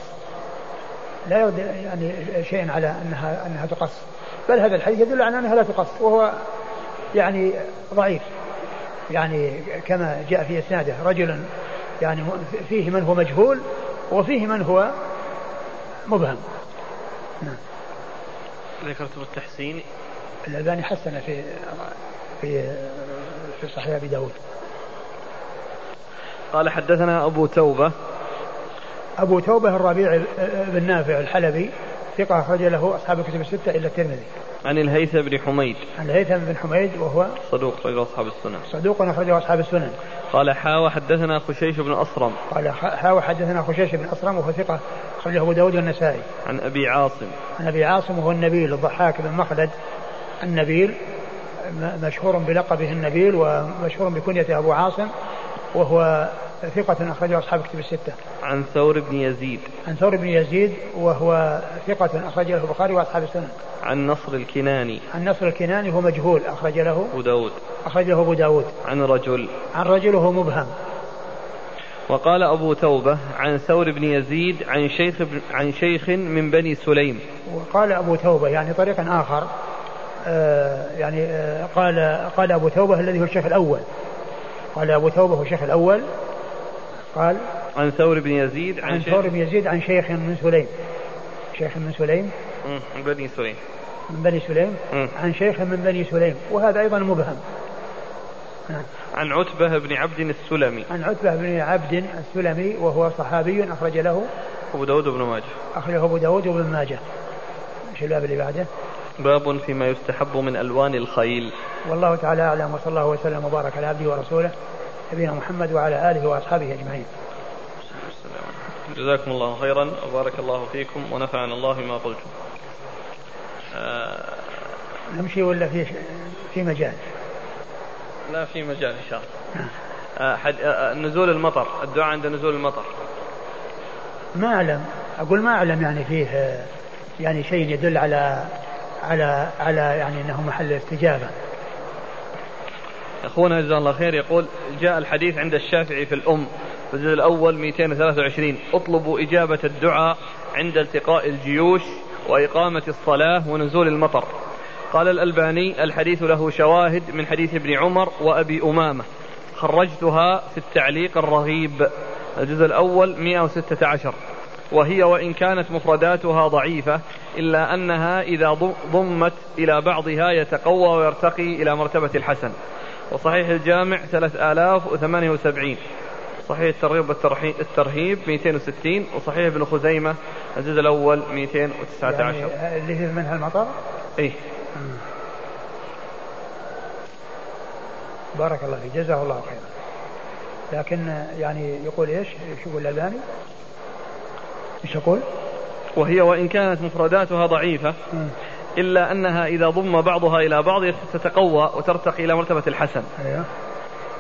لا يرد يعني شيء على أنها أنها تقص بل هذا الحديث يدل على أنها لا تقص وهو يعني ضعيف. يعني كما جاء في إسناده رجل يعني فيه من هو مجهول وفيه من هو مبهم. نعم. ذكرتم التحسين. الألباني حسن في في في صحيح أبي داود قال حدثنا أبو توبة أبو توبة الربيع بن نافع الحلبي ثقة أخرج له أصحاب الكتب الستة إلا الترمذي. عن الهيثم بن حميد. عن الهيثم بن حميد وهو صدوق أخرجه أصحاب السنن. صدوق أخرجه أصحاب السنن. قال حاوى حدثنا خشيش بن أصرم. قال حاوى حدثنا خشيش بن أصرم وهو ثقة أخرجه أبو داود والنسائي. عن أبي عاصم. عن أبي عاصم وهو النبيل الضحاك بن مخلد النبيل مشهور بلقبه النبيل ومشهور بكنيته أبو عاصم وهو ثقة أخرجه أصحاب كتب الستة. عن ثور بن يزيد. عن ثور بن يزيد وهو ثقة أخرج له البخاري وأصحاب السنة. عن نصر الكناني. عن نصر الكناني هو مجهول أخرج له أبو داود. أخرج له أبو داود. عن رجل. عن رجل وهو مبهم. وقال أبو توبة عن ثور بن يزيد عن شيخ عن شيخ من بني سليم. وقال أبو توبة يعني طريقا آخر يعني آه قال قال أبو توبة الذي هو الشيخ الأول. قال أبو توبة هو الشيخ الأول. قال عن ثور بن يزيد عن, عن ثور بن يزيد عن شيخ من سليم. شيخ من سليم. من بني سليم. من بني سليم. م. عن شيخ من بني سليم. وهذا أيضا مبهم. نعم. عن عتبة بن عبد السلمي. عن عتبة بن عبد السلمي وهو صحابي أخرج له أبو داود بن ماجه. أخرجه أبو داود وابن ماجه. إيش الباب اللي بعده؟ باب فيما يستحب من ألوان الخيل. والله تعالى أعلم وصلى الله وسلم وبارك على عبده ورسوله نبينا محمد وعلى آله وأصحابه أجمعين. جزاكم الله خيرا وبارك الله فيكم ونفعنا الله بما قلتم. آه نمشي ولا في في مجال؟ لا في مجال إن شاء الله. آه حد آه نزول المطر الدعاء عند نزول المطر. ما أعلم أقول ما أعلم يعني فيه يعني شيء يدل على على على يعني أنه محل استجابة. أخونا جزاه الله خير يقول جاء الحديث عند الشافعي في الأم في الجزء الأول 223 اطلبوا إجابة الدعاء عند التقاء الجيوش وإقامة الصلاة ونزول المطر. قال الألباني الحديث له شواهد من حديث ابن عمر وأبي أمامة. خرجتها في التعليق الرغيب. الجزء الأول 116 وهي وإن كانت مفرداتها ضعيفة إلا أنها إذا ضمت إلى بعضها يتقوى ويرتقي إلى مرتبة الحسن. وصحيح الجامع 3078 صحيح الترغيب والترهيب 260 وصحيح ابن خزيمة الجزء الأول 219 يعني اللي هي منها المطر؟ إيه. بارك الله فيك. جزاه الله خيرا. لكن يعني يقول إيش؟ شو يقول الألباني؟ إيش يقول؟ وهي وإن كانت مفرداتها ضعيفة إلا أنها إذا ضم بعضها إلى بعض تتقوى وترتقي إلى مرتبة الحسن. أيوه.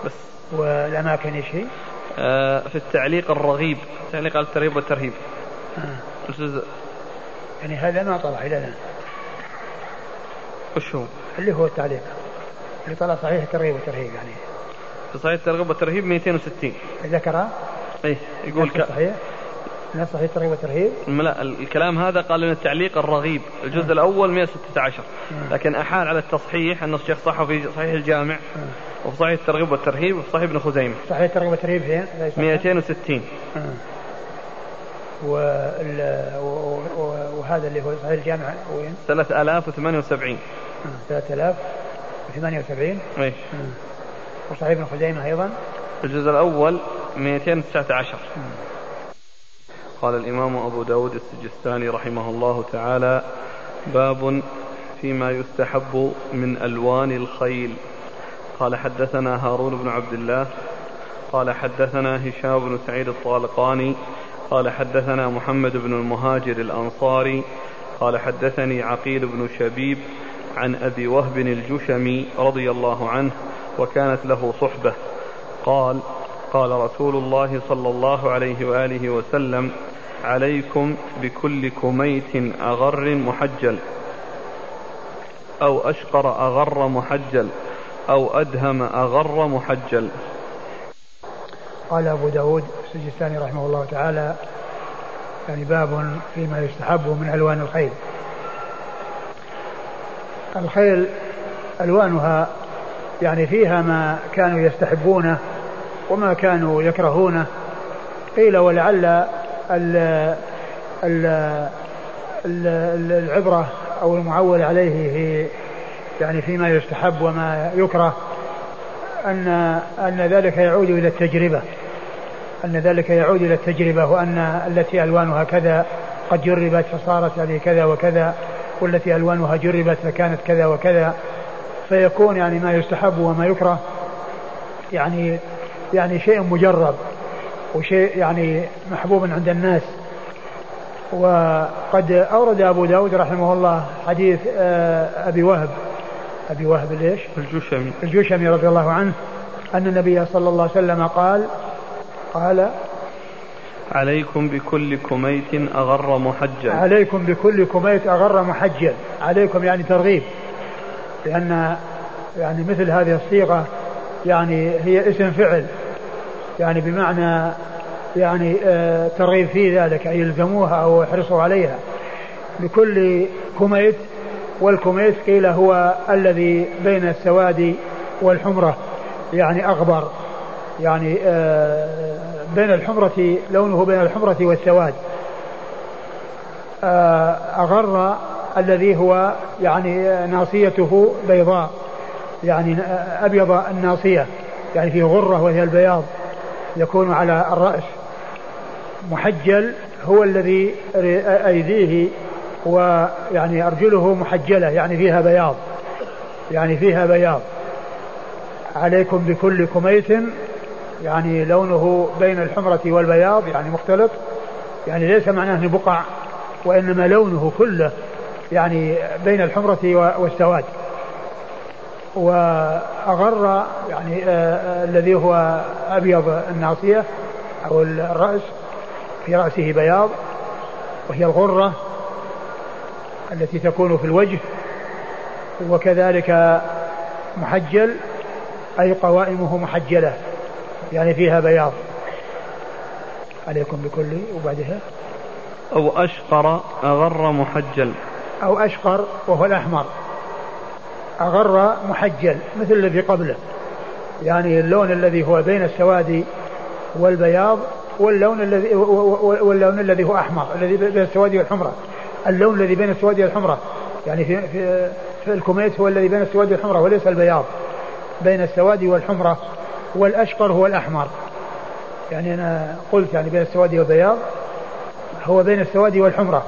بس. والأماكن إيش هي؟ آه في التعليق الرغيب تعليق على الترهيب والترهيب. آه. يعني هذا ما طلع إلى الآن. وش هو؟ اللي هو التعليق. اللي طلع صحيح الترغيب والترهيب يعني. في صحيح الترغيب والترهيب 260 ذكرها؟ إيه يقول ك... صحيح؟ صحيح الترغيب والترهيب؟ لا الكلام هذا قال من التعليق الرغيب الجزء م. الأول 116 م. لكن أحال على التصحيح أن الشيخ صحه في صحيح الجامع م. وفي صحيح الترغيب والترهيب وفي صحيح ابن خزيمة صحيح الترغيب والترهيب فين؟ 260 م. وهذا اللي هو صحيح الجامع وين؟ 3078 3078 إيش؟ وصحيح ابن خزيمة أيضا الجزء الأول 219 قال الإمام أبو داود السجستاني رحمه الله تعالى باب فيما يستحب من ألوان الخيل. قال حدثنا هارون بن عبد الله قال حدثنا هشام بن سعيد الطالقاني قال حدثنا محمد بن المهاجر الأنصاري قال حدثني عقيل بن شبيب عن أبي وهب الجشمي رضي الله عنه وكانت له صحبة. قال قال رسول الله صلى الله عليه وآله وسلم عليكم بكل كميت أغر محجل أو أشقر أغر محجل أو أدهم أغر محجل. قال أبو داود السجستاني رحمه الله تعالى يعني باب فيما يستحب من ألوان الخيل. الخيل ألوانها يعني فيها ما كانوا يستحبونه وما كانوا يكرهونه قيل ولعل العبرة أو المعول عليه في يعني فيما يستحب وما يكره أن أن ذلك يعود إلى التجربة أن ذلك يعود إلى التجربة وأن التي ألوانها كذا قد جربت فصارت يعني كذا وكذا والتي ألوانها جربت فكانت كذا وكذا. فيكون يعني ما يستحب وما يكره يعني يعني شيء مجرب. وشيء يعني محبوب عند الناس. وقد أورد أبو داود رحمه الله حديث آه، أبي وهب. أبي وهب ليش؟ الجشمي الجشمي رضي الله عنه أن النبي صلى الله عليه وسلم قال قال عليكم بكل كميت أغر محجل. عليكم بكل كميت أغر محجل. عليكم يعني ترغيب. لأن يعني مثل هذه الصيغة يعني هي اسم فعل. يعني بمعنى يعني آه ترغيب في ذلك أي يلزموها أو يحرصوا عليها. بكل كميت والكميت قيل هو الذي بين السواد والحمرة يعني أغبر يعني آه بين الحمرة لونه بين الحمرة والسواد. آه أغر الذي هو يعني ناصيته بيضاء يعني أبيض الناصية يعني فيه غرة وهي البياض. يكون على الرأس. محجل هو الذي أيديه ويعني أرجله محجلة يعني فيها بياض يعني فيها بياض. عليكم بكل كميت يعني لونه بين الحمرة والبياض يعني مختلط. يعني ليس معناه بقع وإنما لونه كله يعني بين الحمرة والسواد. وأغر يعني آه آه الذي هو أبيض الناصية أو الرأس في رأسه بياض وهي الغرة التي تكون في الوجه وكذلك محجل أي قوائمه محجلة يعني فيها بياض. عليكم بكل وبعدها. أو أشقر أغر محجل. أو أشقر وهو الأحمر. أغر محجل مثل الذي قبله. يعني اللون الذي هو بين السواد والبياض واللون الذي واللون الذي هو أحمر الذي بين السواد والحمرة. اللون الذي بين السواد والحمرة. يعني في في, في الكوميت هو الذي بين السواد والحمرة وليس البياض. بين السواد والحمرة والأشقر هو الأحمر. يعني أنا قلت يعني بين السواد والبياض هو بين السواد والحمرة.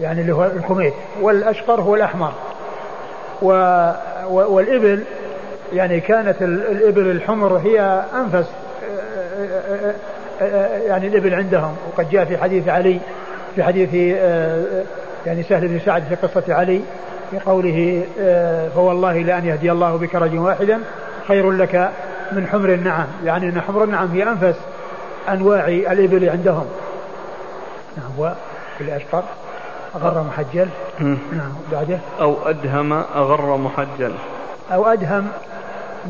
يعني اللي هو الكوميت. والأشقر هو الأحمر. و والإبل يعني كانت الإبل الحمر هي أنفس يعني الإبل عندهم. وقد جاء في حديث علي في حديث يعني سهل بن سعد في قصة علي في قوله فوالله لأن يهدي الله بك رجلا واحدا خير لك من حمر النعم. يعني أن حمر النعم هي أنفس أنواع الإبل عندهم. نعم وفي الأشقر. أغر محجل. نعم بعده. أو أدهم أغر محجل. أو أدهم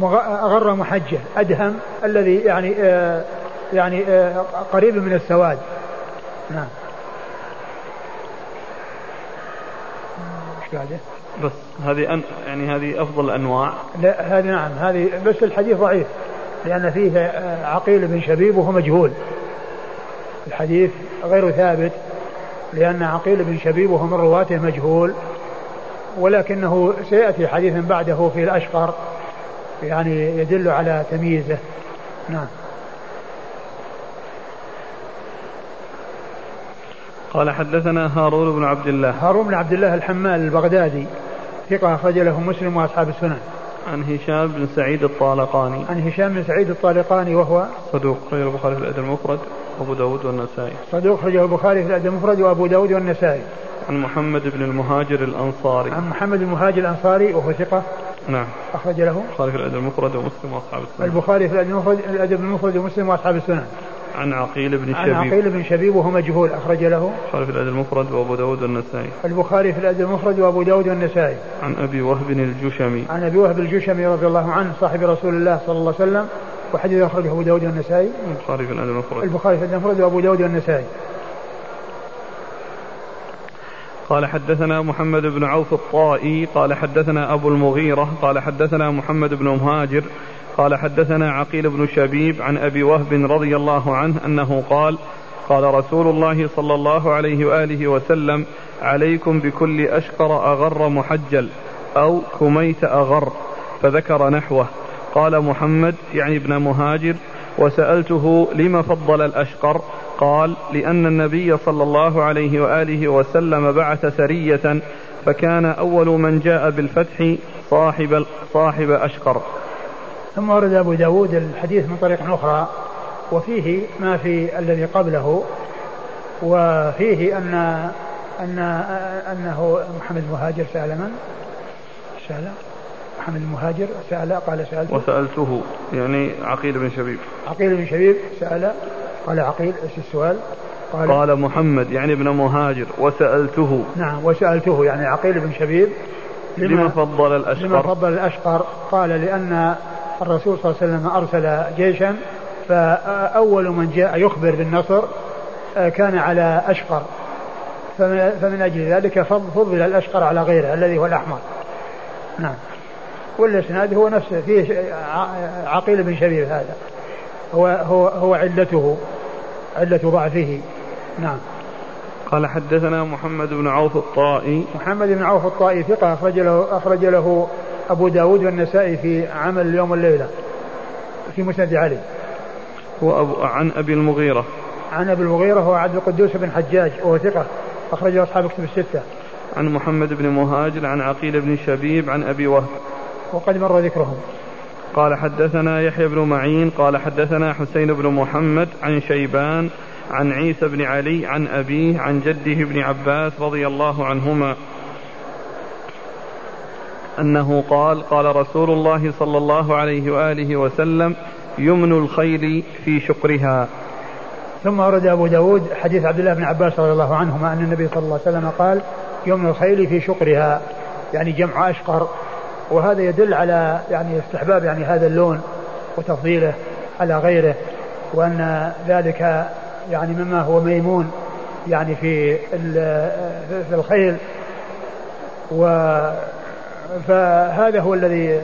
أغر محجل. أدهم الذي يعني آه يعني آه قريب من السواد. نعم. إيش بعده؟ بس هذه أن يعني هذه أفضل الانواع لا هذه نعم هذه بس الحديث ضعيف لأن فيه عقيل بن شبيب وهو مجهول. الحديث غير ثابت. لأن عقيل بن شبيب وهو من رواته مجهول ولكنه سيأتي حديث بعده في الأشقر يعني يدل على تمييزه. نعم. قال حدثنا هارون بن عبد الله. هارون بن عبد الله الحمال البغدادي ثقة أخرج له مسلم وأصحاب السنن. عن هشام بن سعيد الطالقاني. عن هشام بن سعيد الطالقاني وهو صدوق البخاري في الأدب المفرد. وأبو داود والنسائي. صدوق خرجه البخاري في الأدب المفرد وأبو داود والنسائي. عن محمد بن المهاجر الأنصاري. عن محمد المهاجر الأنصاري وهو ثقة. نعم. أخرج له. البخاري في الأدب المفرد ومسلم وأصحاب السنن. البخاري في الأدب المفرد الأدب المفرد ومسلم وأصحاب السنن. عن عقيل بن شبيب. عن عقيل بن شبيب وهو مجهول. أخرج له. البخاري في الأدب المفرد وأبو داود والنسائي. البخاري في الأدب المفرد وأبو داود والنسائي. عن أبي وهب الجشمي. عن أبي وهب الجشمي رضي الله عنه صاحب رسول الله صلى الله عليه وسلم وحديث أخرجه أبو داود والنسائي؟ البخاري في الأدب المفرد. البخاري في الأدب المفرد وأبو داود والنسائي. قال حدثنا محمد بن عوف الطائي قال حدثنا أبو المغيرة قال حدثنا محمد بن مهاجر قال حدثنا عقيل بن شبيب عن أبي وهب رضي الله عنه أنه قال قال رسول الله صلى الله عليه وآله وسلم عليكم بكل أشقر أغر محجل أو كميت أغر. فذكر نحوه. قال محمد يعني ابن مهاجر وسألته لم فضل الأشقر؟ قال لأن النبي صلى الله عليه وآله وسلم بعث سرية فكان أول من جاء بالفتح صاحب صاحب أشقر. ثم ورد أبو داود الحديث من طريق أخرى وفيه ما في الذي قبله وفيه أن أن أنه محمد المهاجر سأل من؟ سأل محمد المهاجر سأل قال سألته وسألته يعني عقيل بن شبيب. عقيل بن شبيب سأل قال عقيل إيش السؤال؟ قال, قال محمد يعني ابن مهاجر وسألته. نعم وسألته يعني عقيل بن شبيب. لما فضل الأشقر؟ لما فضل الأشقر قال لأن الرسول صلى الله عليه وسلم أرسل جيشا فأول من جاء يخبر بالنصر آه، كان على أشقر. فمن أجل ذلك فضل الأشقر على غيره الذي هو الأحمر. نعم. والإسناد هو نفسه فيه عقيل بن شبيب هذا. هو هو هو علته علة ضعفه. نعم. قال حدثنا محمد بن عوف الطائي. محمد بن عوف الطائي ثقة أخرج له أخرج له أبو داود والنسائي في عمل اليوم والليلة في مسند علي. هو أبو عن أبي المغيرة. عن أبي المغيرة هو عبد القدوس بن حجاج وهو ثقة أخرجه أصحاب كتب الستة. عن محمد بن مهاجر عن عقيل بن شبيب عن أبي وهب. وقد مر ذكرهم. قال حدثنا يحيى بن معين قال حدثنا حسين بن محمد عن شيبان عن عيسى بن علي عن أبيه عن جده بن عباس رضي الله عنهما. أنه قال قال رسول الله صلى الله عليه وآله وسلم يمن الخيل في شقرها. ثم ورد أبو داود حديث عبد الله بن عباس رضي الله عنهما أن النبي صلى الله عليه وسلم قال يمن الخيل في شقرها. يعني جمع أشقر وهذا يدل على يعني استحباب يعني هذا اللون وتفضيله على غيره وأن ذلك يعني مما هو ميمون يعني في في الخيل. و فهذا هو الذي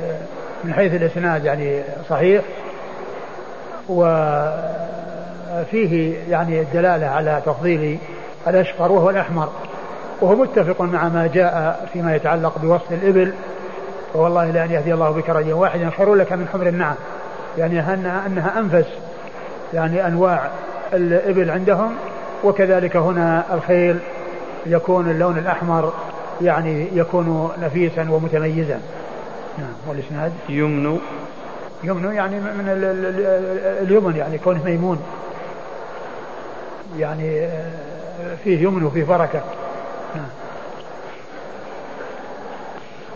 من حيث الإسناد يعني صحيح. وفيه يعني الدلالة على تفضيل الأشقر وهو الأحمر. وهو متفق مع ما جاء فيما يتعلق بوصف الإبل. والله لأن يهدي الله بك رجلا واحدا خير لك من حمر النعم. يعني أنها, أنها أنفس. يعني أنواع الإبل عندهم. وكذلك هنا الخيل يكون اللون الأحمر. يعني يكون نفيسا ومتميزا. نعم والإسناد؟ يمن يمن يعني من اليمن يعني كونه ميمون. يعني آه، فيه يمن وفيه بركة. نعم.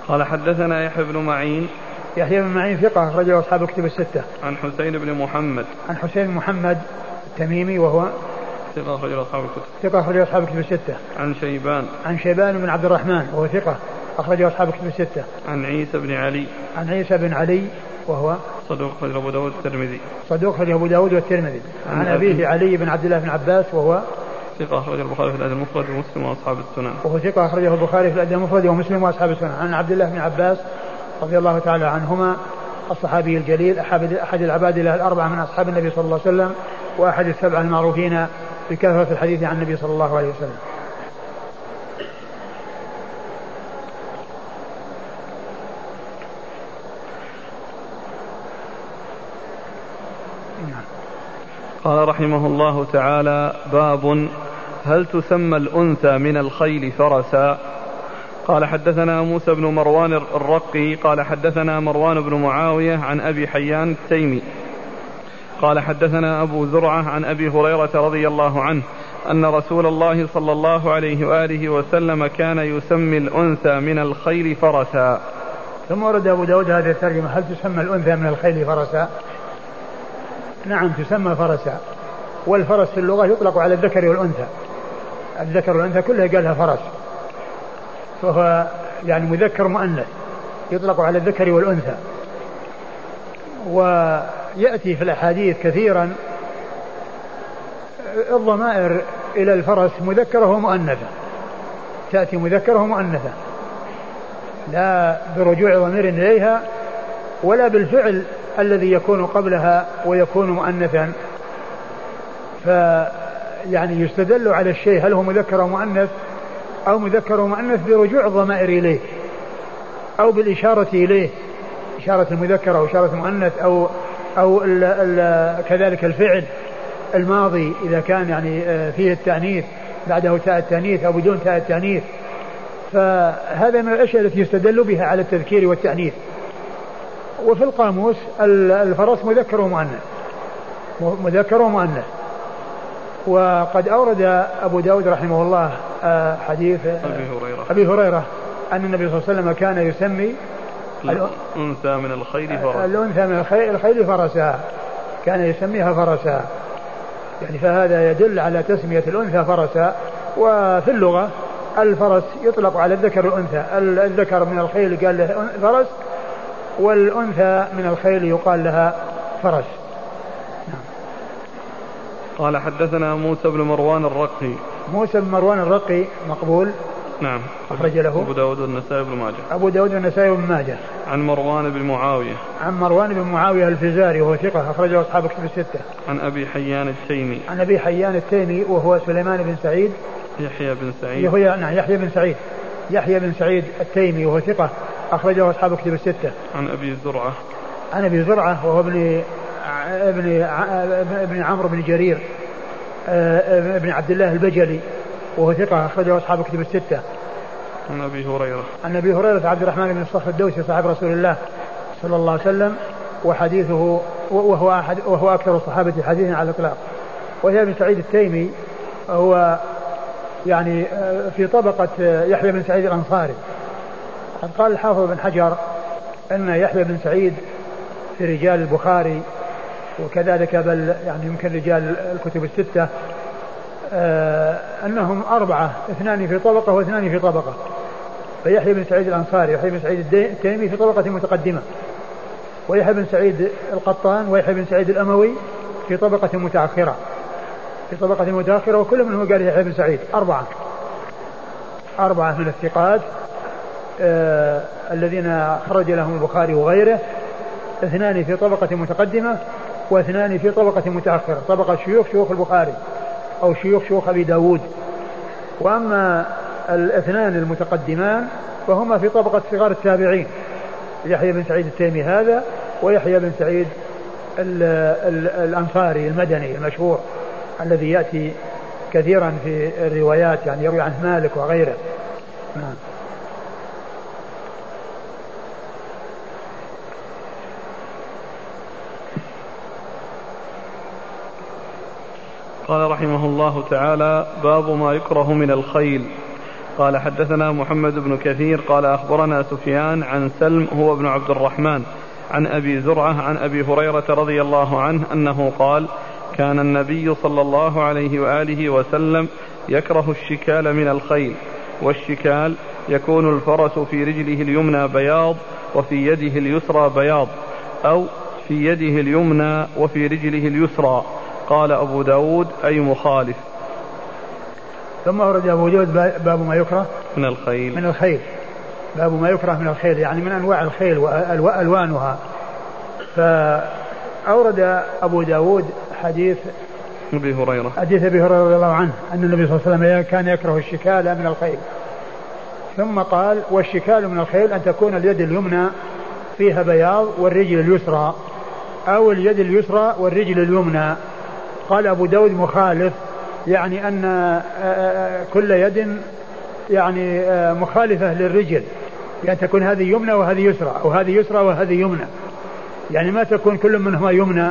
قال حدثنا يحيى بن معين يحيى بن معين ثقة أخرجه أصحاب الكتب الستة. عن حسين بن محمد. عن حسين بن محمد التميمي وهو ثقة أخرج أصحاب الكتب. ثقة أخرج أصحاب الكتب الستة. عن شيبان. عن شيبان بن عبد الرحمن وهو ثقة أخرج أصحاب الكتب الستة. عن عيسى بن علي. عن عيسى بن علي وهو صدوق أخرج أبو داود والترمذي. صدوق أخرج أبو داود والترمذي. عن, عن أبيه علي بن عبد الله بن عباس وهو ثقة أخرج البخاري في الأدب المفرد ومسلم وأصحاب السنن. وهو ثقة أخرجه البخاري في الأدب المفرد ومسلم وأصحاب السنن. عن عبد الله بن عباس رضي الله تعالى عنهما الصحابي الجليل أحد أحد العباد الأربعة من أصحاب النبي صلى الله عليه وسلم وأحد السبعة المعروفين بكثرة الحديث عن النبي صلى الله عليه وسلم قال رحمه الله تعالى باب هل تسمى الأنثى من الخيل فرسا؟ قال حدثنا موسى بن مروان الرقي قال حدثنا مروان بن معاوية عن أبي حيان التيمي قال حدثنا أبو زرعة عن أبي هريرة رضي الله عنه أن رسول الله صلى الله عليه وآله وسلم كان يسمي الأنثى من الخيل فرسا. ثم ورد أبو داود هذه الترجمة هل تسمى الأنثى من الخيل فرسا؟ نعم تسمى فرسا. والفرس في اللغة يطلق على الذكر والأنثى. الذكر والأنثى كلها قالها فرس. فهو يعني مذكر مؤنث يطلق على الذكر والأنثى. ويأتي في الأحاديث كثيرا الضمائر إلى الفرس مذكرة ومؤنثة. تأتي مذكرة ومؤنثة. لا برجوع ضمير إليها ولا بالفعل الذي يكون قبلها ويكون مؤنثا. ف يعني يستدل على الشيء هل هو مذكر أو مؤنث؟ أو مذكر ومؤنث برجوع الضمائر إليه أو بالإشارة إليه إشارة المذكر أو إشارة المؤنث أو أو ال ال كذلك الفعل الماضي إذا كان يعني آه، فيه التأنيث بعده تاء التأنيث أو بدون تاء التأنيث. فهذا من الأشياء التي يستدل بها على التذكير والتأنيث. وفي القاموس الفرس مذكر ومؤنث. مذكر ومؤنث. وقد أورد أبو داود رحمه الله آه، حديث أبي هريرة. أبي هريرة أن النبي صلى الله عليه وسلم كان يسمي الأنثى من الخيل فرسا الأنثى من الخيل فرسا كان يسميها فرسا يعني فهذا يدل على تسمية الأنثى فرسا وفي اللغة الفرس يطلق على الذكر والأنثى الذكر من الخيل قال له فرس والأنثى من الخيل يقال لها فرس. قال حدثنا موسى بن مروان الرقي. موسى بن مروان الرقي مقبول. نعم. أخرج له. أبو داود والنسائي بن ماجه. أبو داود والنسائي بن ماجه. عن مروان بن معاوية. عن مروان بن معاوية الفزاري وهو ثقة أخرجه أصحاب كتب الستة. عن أبي حيان التيمي. عن أبي حيان التيمي وهو سليمان بن سعيد. يحيى بن سعيد. يحيى نعم يحيى بن سعيد. يحيى بن سعيد التيمي وهو ثقة أخرجه أصحاب كتب الستة عن أبي زرعة عن أبي زرعة وهو ابن ابن ابن عمرو بن جرير آه، ابن عبد الله البجلي وهو ثقة أخرجه أصحاب كتب الستة. عن أبي هريرة. عن أبي هريرة عبد الرحمن بن الصخر الدوسي صاحب رسول الله صلى الله عليه وسلم وحديثه وهو أحد وهو أكثر الصحابة حديثا على الإطلاق. وهي ابن سعيد التيمي هو يعني آه، في طبقة آه، يحيى بن سعيد الأنصاري. قال الحافظ بن حجر أن يحيى بن سعيد في رجال البخاري وكذلك بل يعني يمكن رجال الكتب الستة آه أنهم أربعة اثنان في طبقة واثنان في طبقة. فيحيى بن سعيد الأنصاري ويحيى بن سعيد التيمي في طبقة متقدمة. ويحيى بن سعيد القطان ويحيى بن سعيد الأموي في طبقة متأخرة. في طبقة متأخرة وكل منهم قال يحيى بن سعيد. أربعة. أربعة من الثقات. الذين خرج لهم البخاري وغيره اثنان في طبقة متقدمة واثنان في طبقة متأخرة طبقة شيوخ شيوخ البخاري أو شيوخ شيوخ أبي داود. وأما الاثنان المتقدمان فهما في طبقة صغار التابعين يحيى بن سعيد التيمي هذا ويحيى بن سعيد ال ال الأنصاري المدني المشهور الذي يأتي كثيرا في الروايات يعني يروي عنه مالك وغيره. نعم. قال رحمه الله تعالى باب ما يكره من الخيل. قال حدثنا محمد بن كثير قال أخبرنا سفيان عن سلم هو ابن عبد الرحمن عن أبي زرعة عن أبي هريرة رضي الله عنه أنه قال كان النبي صلى الله عليه وآله وسلم يكره الشكال من الخيل والشكال يكون الفرس في رجله اليمنى بياض وفي يده اليسرى بياض أو في يده اليمنى وفي رجله اليسرى. قال أبو داود أي مخالف. ثم أورد أبو داود باب ما يكره من الخيل. من الخيل. باب ما يكره من الخيل يعني من أنواع الخيل وألوانها فأورد أبو داود حديث أبي هريرة. حديث أبي هريرة رضي الله عنه أن النبي صلى الله عليه وسلم كان يكره الشكال من الخيل. ثم قال والشكال من الخيل أن تكون اليد اليمنى فيها بياض والرجل اليسرى أو اليد اليسرى والرجل اليمنى. قال أبو داود مخالف يعني أن آه، آه، كل يد يعني آه، مخالفة للرجل يعني تكون هذه يمنى وهذه يسرى أو هذه يسرى وهذه يمنى. يعني ما تكون كل منهما يمنى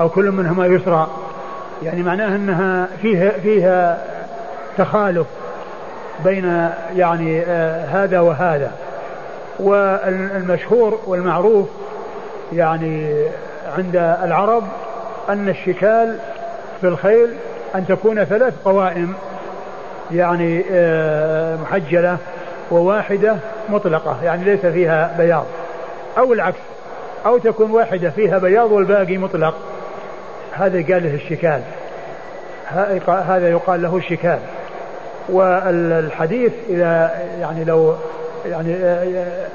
أو كل منهما يسرى يعني معناه أنها فيها فيها تخالف بين يعني هذا وهذا. والمشهور والمعروف يعني عند العرب أن الشكال في الخيل أن تكون ثلاث قوائم يعني آه، محجلة وواحدة مطلقة يعني ليس فيها بياض. أو العكس أو تكون واحدة فيها بياض والباقي مطلق. هذا قال له الشكال. هذا يقال له الشكال. والحديث إذا يعني لو يعني آه،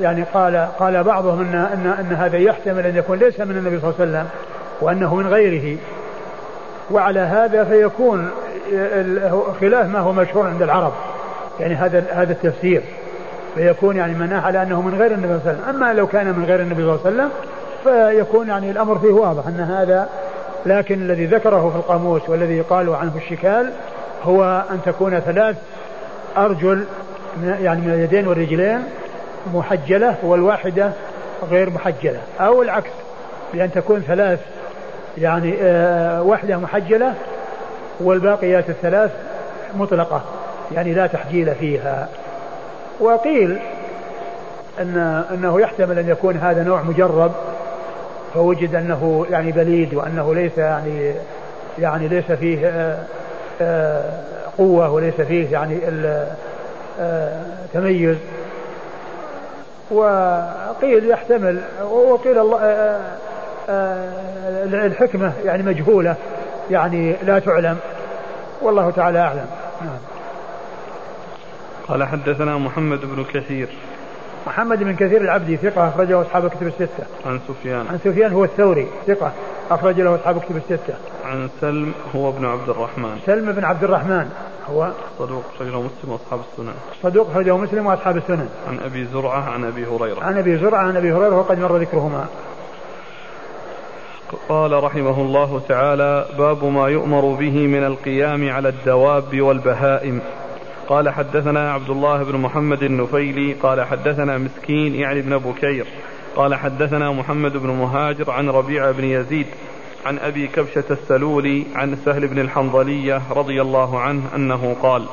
يعني قال قال بعضهم إن إن إن هذا يحتمل أن يكون ليس من النبي صلى الله عليه وسلم وأنه من غيره. وعلى هذا فيكون خلاف ما هو مشهور عند العرب. يعني هذا هذا التفسير. فيكون يعني مناح على أنه من غير النبي صلى الله عليه وسلم، أما لو كان من غير النبي صلى الله عليه وسلم فيكون يعني الأمر فيه واضح أن هذا لكن الذي ذكره في القاموس والذي يقال عنه الشكال هو أن تكون ثلاث أرجل يعني من اليدين والرجلين محجلة والواحدة غير محجلة. أو العكس بأن تكون ثلاث يعني آه واحدة محجلة والباقيات الثلاث مطلقة يعني لا تحجيل فيها. وقيل أن أنه يحتمل أن يكون هذا نوع مجرب فوجد أنه يعني بليد وأنه ليس يعني يعني ليس فيه آه آه قوة وليس فيه يعني تميز. وقيل يحتمل وقيل الله الحكمة يعني مجهولة يعني لا تعلم والله تعالى أعلم نعم قال حدثنا محمد بن كثير محمد بن كثير العبدي ثقة أخرجه أصحاب الكتب الستة. عن سفيان. عن سفيان هو الثوري ثقة أخرج له أصحاب الكتب الستة. عن سلم هو ابن عبد الرحمن. سلم بن عبد الرحمن هو صدوق أخرجه مسلم وأصحاب السنن. صدوق أخرجه مسلم وأصحاب السنن. عن أبي زرعة عن أبي هريرة. عن أبي زرعة عن أبي هريرة وقد مر ذكرهما. قال رحمه الله تعالى باب ما يؤمر به من القيام على الدواب والبهائم. قال حدثنا عبد الله بن محمد النفيلي قال حدثنا مسكين يعني ابن بكير قال حدثنا محمد بن مهاجر عن ربيع بن يزيد عن أبي كبشة السلولي عن سهل بن الحنظلية رضي الله عنه أنه قال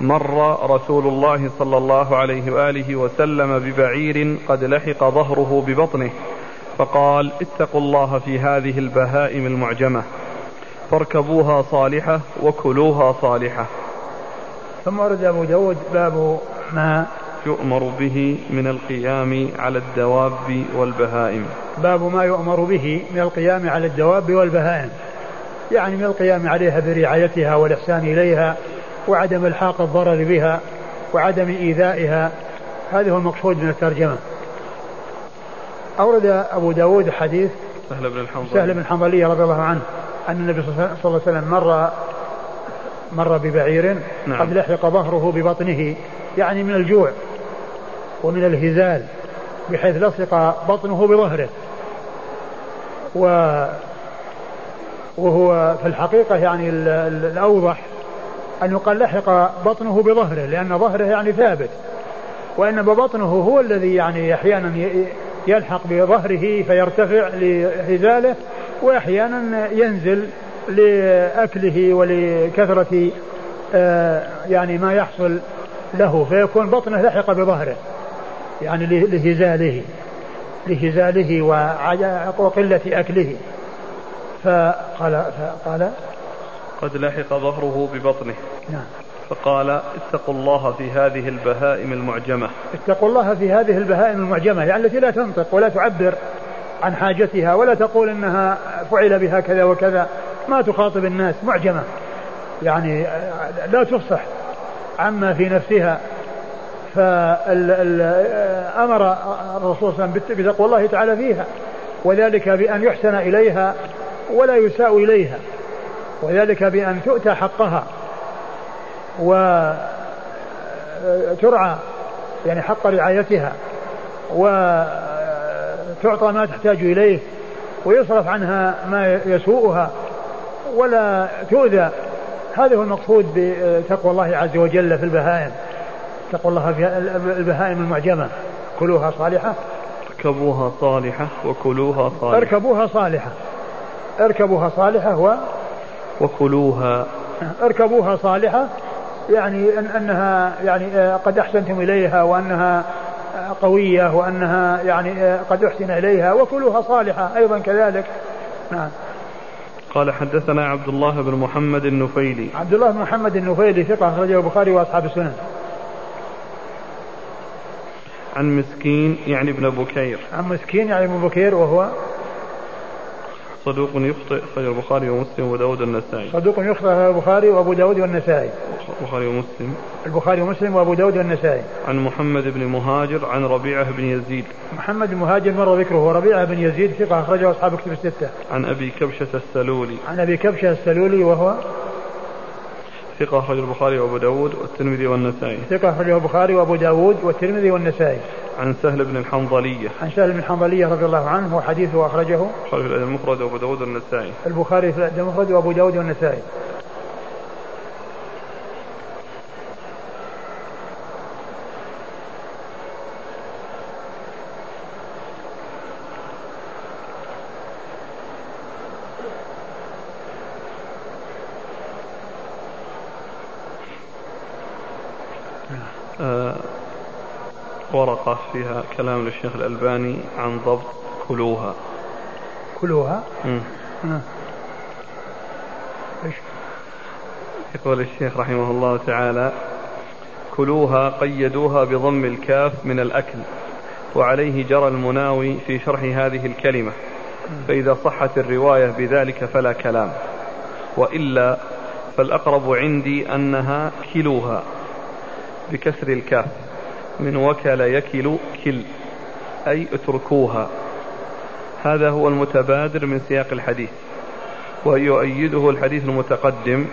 مر رسول الله صلى الله عليه وآله وسلم ببعير قد لحق ظهره ببطنه. فقال اتقوا الله في هذه البهائم المعجمة. فاركبوها صالحة وكلوها صالحة. ثم ورد أبو داود باب ما يؤمر به من القيام على الدواب والبهائم. باب ما يؤمر به من القيام على الدواب والبهائم. يعني من القيام عليها برعايتها والإحسان إليها وعدم الحاق الضرر بها وعدم إيذائها. هذا هو المقصود من الترجمة. أورد أبو داود حديث سهل بن الحنظلي. سهل بن الحنظلي رضي الله عنه أن النبي صلى الله عليه وسلم مر مر ببعير نعم. قد لحق ظهره ببطنه يعني من الجوع ومن الهزال بحيث لصق بطنه بظهره. و وهو في الحقيقة يعني الأوضح أن يقال لحق بطنه بظهره لأن ظهره يعني ثابت. وإنما بطنه هو الذي يعني أحيانا يلحق بظهره فيرتفع لهزاله وأحيانا ينزل لأكله ولكثرة آه، يعني ما يحصل له فيكون بطنه لحق بظهره يعني لهزاله لهزاله وقلة أكله. فقال فقال قد لحق ظهره ببطنه. نعم. فقال اتقوا الله في هذه البهائم المعجمة. اتقوا الله في هذه البهائم المعجمة يعني التي لا تنطق ولا تعبر عن حاجتها ولا تقول إنها فعل بها كذا وكذا. ما تخاطب الناس معجمة. يعني لا تفصح عما في نفسها. فأمر الرسول صلى الله عليه وسلم بتقوى الله تعالى فيها. وذلك بأن يحسن إليها ولا يساء إليها. وذلك بأن تؤتى حقها. وترعى يعني حق رعايتها وتعطى ما تحتاج إليه ويصرف عنها ما يسوءها ولا تؤذى. هذا هو المقصود بتقوى الله عز وجل في البهائم. تقوى الله في البهائم المعجمة. كلوها صالحة. اركبوها صالحة وكلوها صالحة. اركبوها صالحة. اركبوها صالحة و وكلوها. اركبوها صالحة. يعني أن أنها يعني قد أحسنتم إليها وأنها قوية وأنها يعني قد أحسن إليها وكلوها صالحة أيضا كذلك. نعم. قال حدثنا عبد الله بن محمد النفيلي. عبد الله بن محمد النفيلي ثقة أخرجه البخاري وأصحاب السنن. عن مسكين يعني ابن بكير. عن مسكين يعني ابن بكير وهو صدوق يخطئ أخرج البخاري ومسلم وأبو داود والنسائي. صدوق يخطئ البخاري وأبو داود والنسائي. البخاري ومسلم. البخاري ومسلم وأبو داود والنسائي. عن محمد بن مهاجر عن ربيعة بن يزيد. محمد بن مهاجر مر ذكره؟ ربيعة بن يزيد ثقة أخرجه أصحاب كتب الستة. عن أبي كبشة السلولي. عن أبي كبشة السلولي وهو ثقة أخرج البخاري وأبو داود والترمذي والنسائي. ثقة أخرجه البخاري وأبو داود والترمذي والنسائي. عن سهل بن الحنظلية. عن سهل بن الحنظلية رضي الله عنه وحديثه أخرجه. البخاري في الأدب المفرد وأبو داود والنسائي. البخاري في الأدب المفرد وأبو داود والنسائي. ورقة فيها كلام للشيخ الألباني عن ضبط كلوها. كلوها؟ إيش؟ يقول الشيخ رحمه الله تعالى كلوها قيدوها بضم الكاف من الأكل وعليه جرى المناوي في شرح هذه الكلمة فإذا صحت الرواية بذلك فلا كلام وإلا فالأقرب عندي أنها كلوها بكسر الكاف. من وكل يكل كل أي اتركوها. هذا هو المتبادر من سياق الحديث ويؤيده الحديث المتقدم.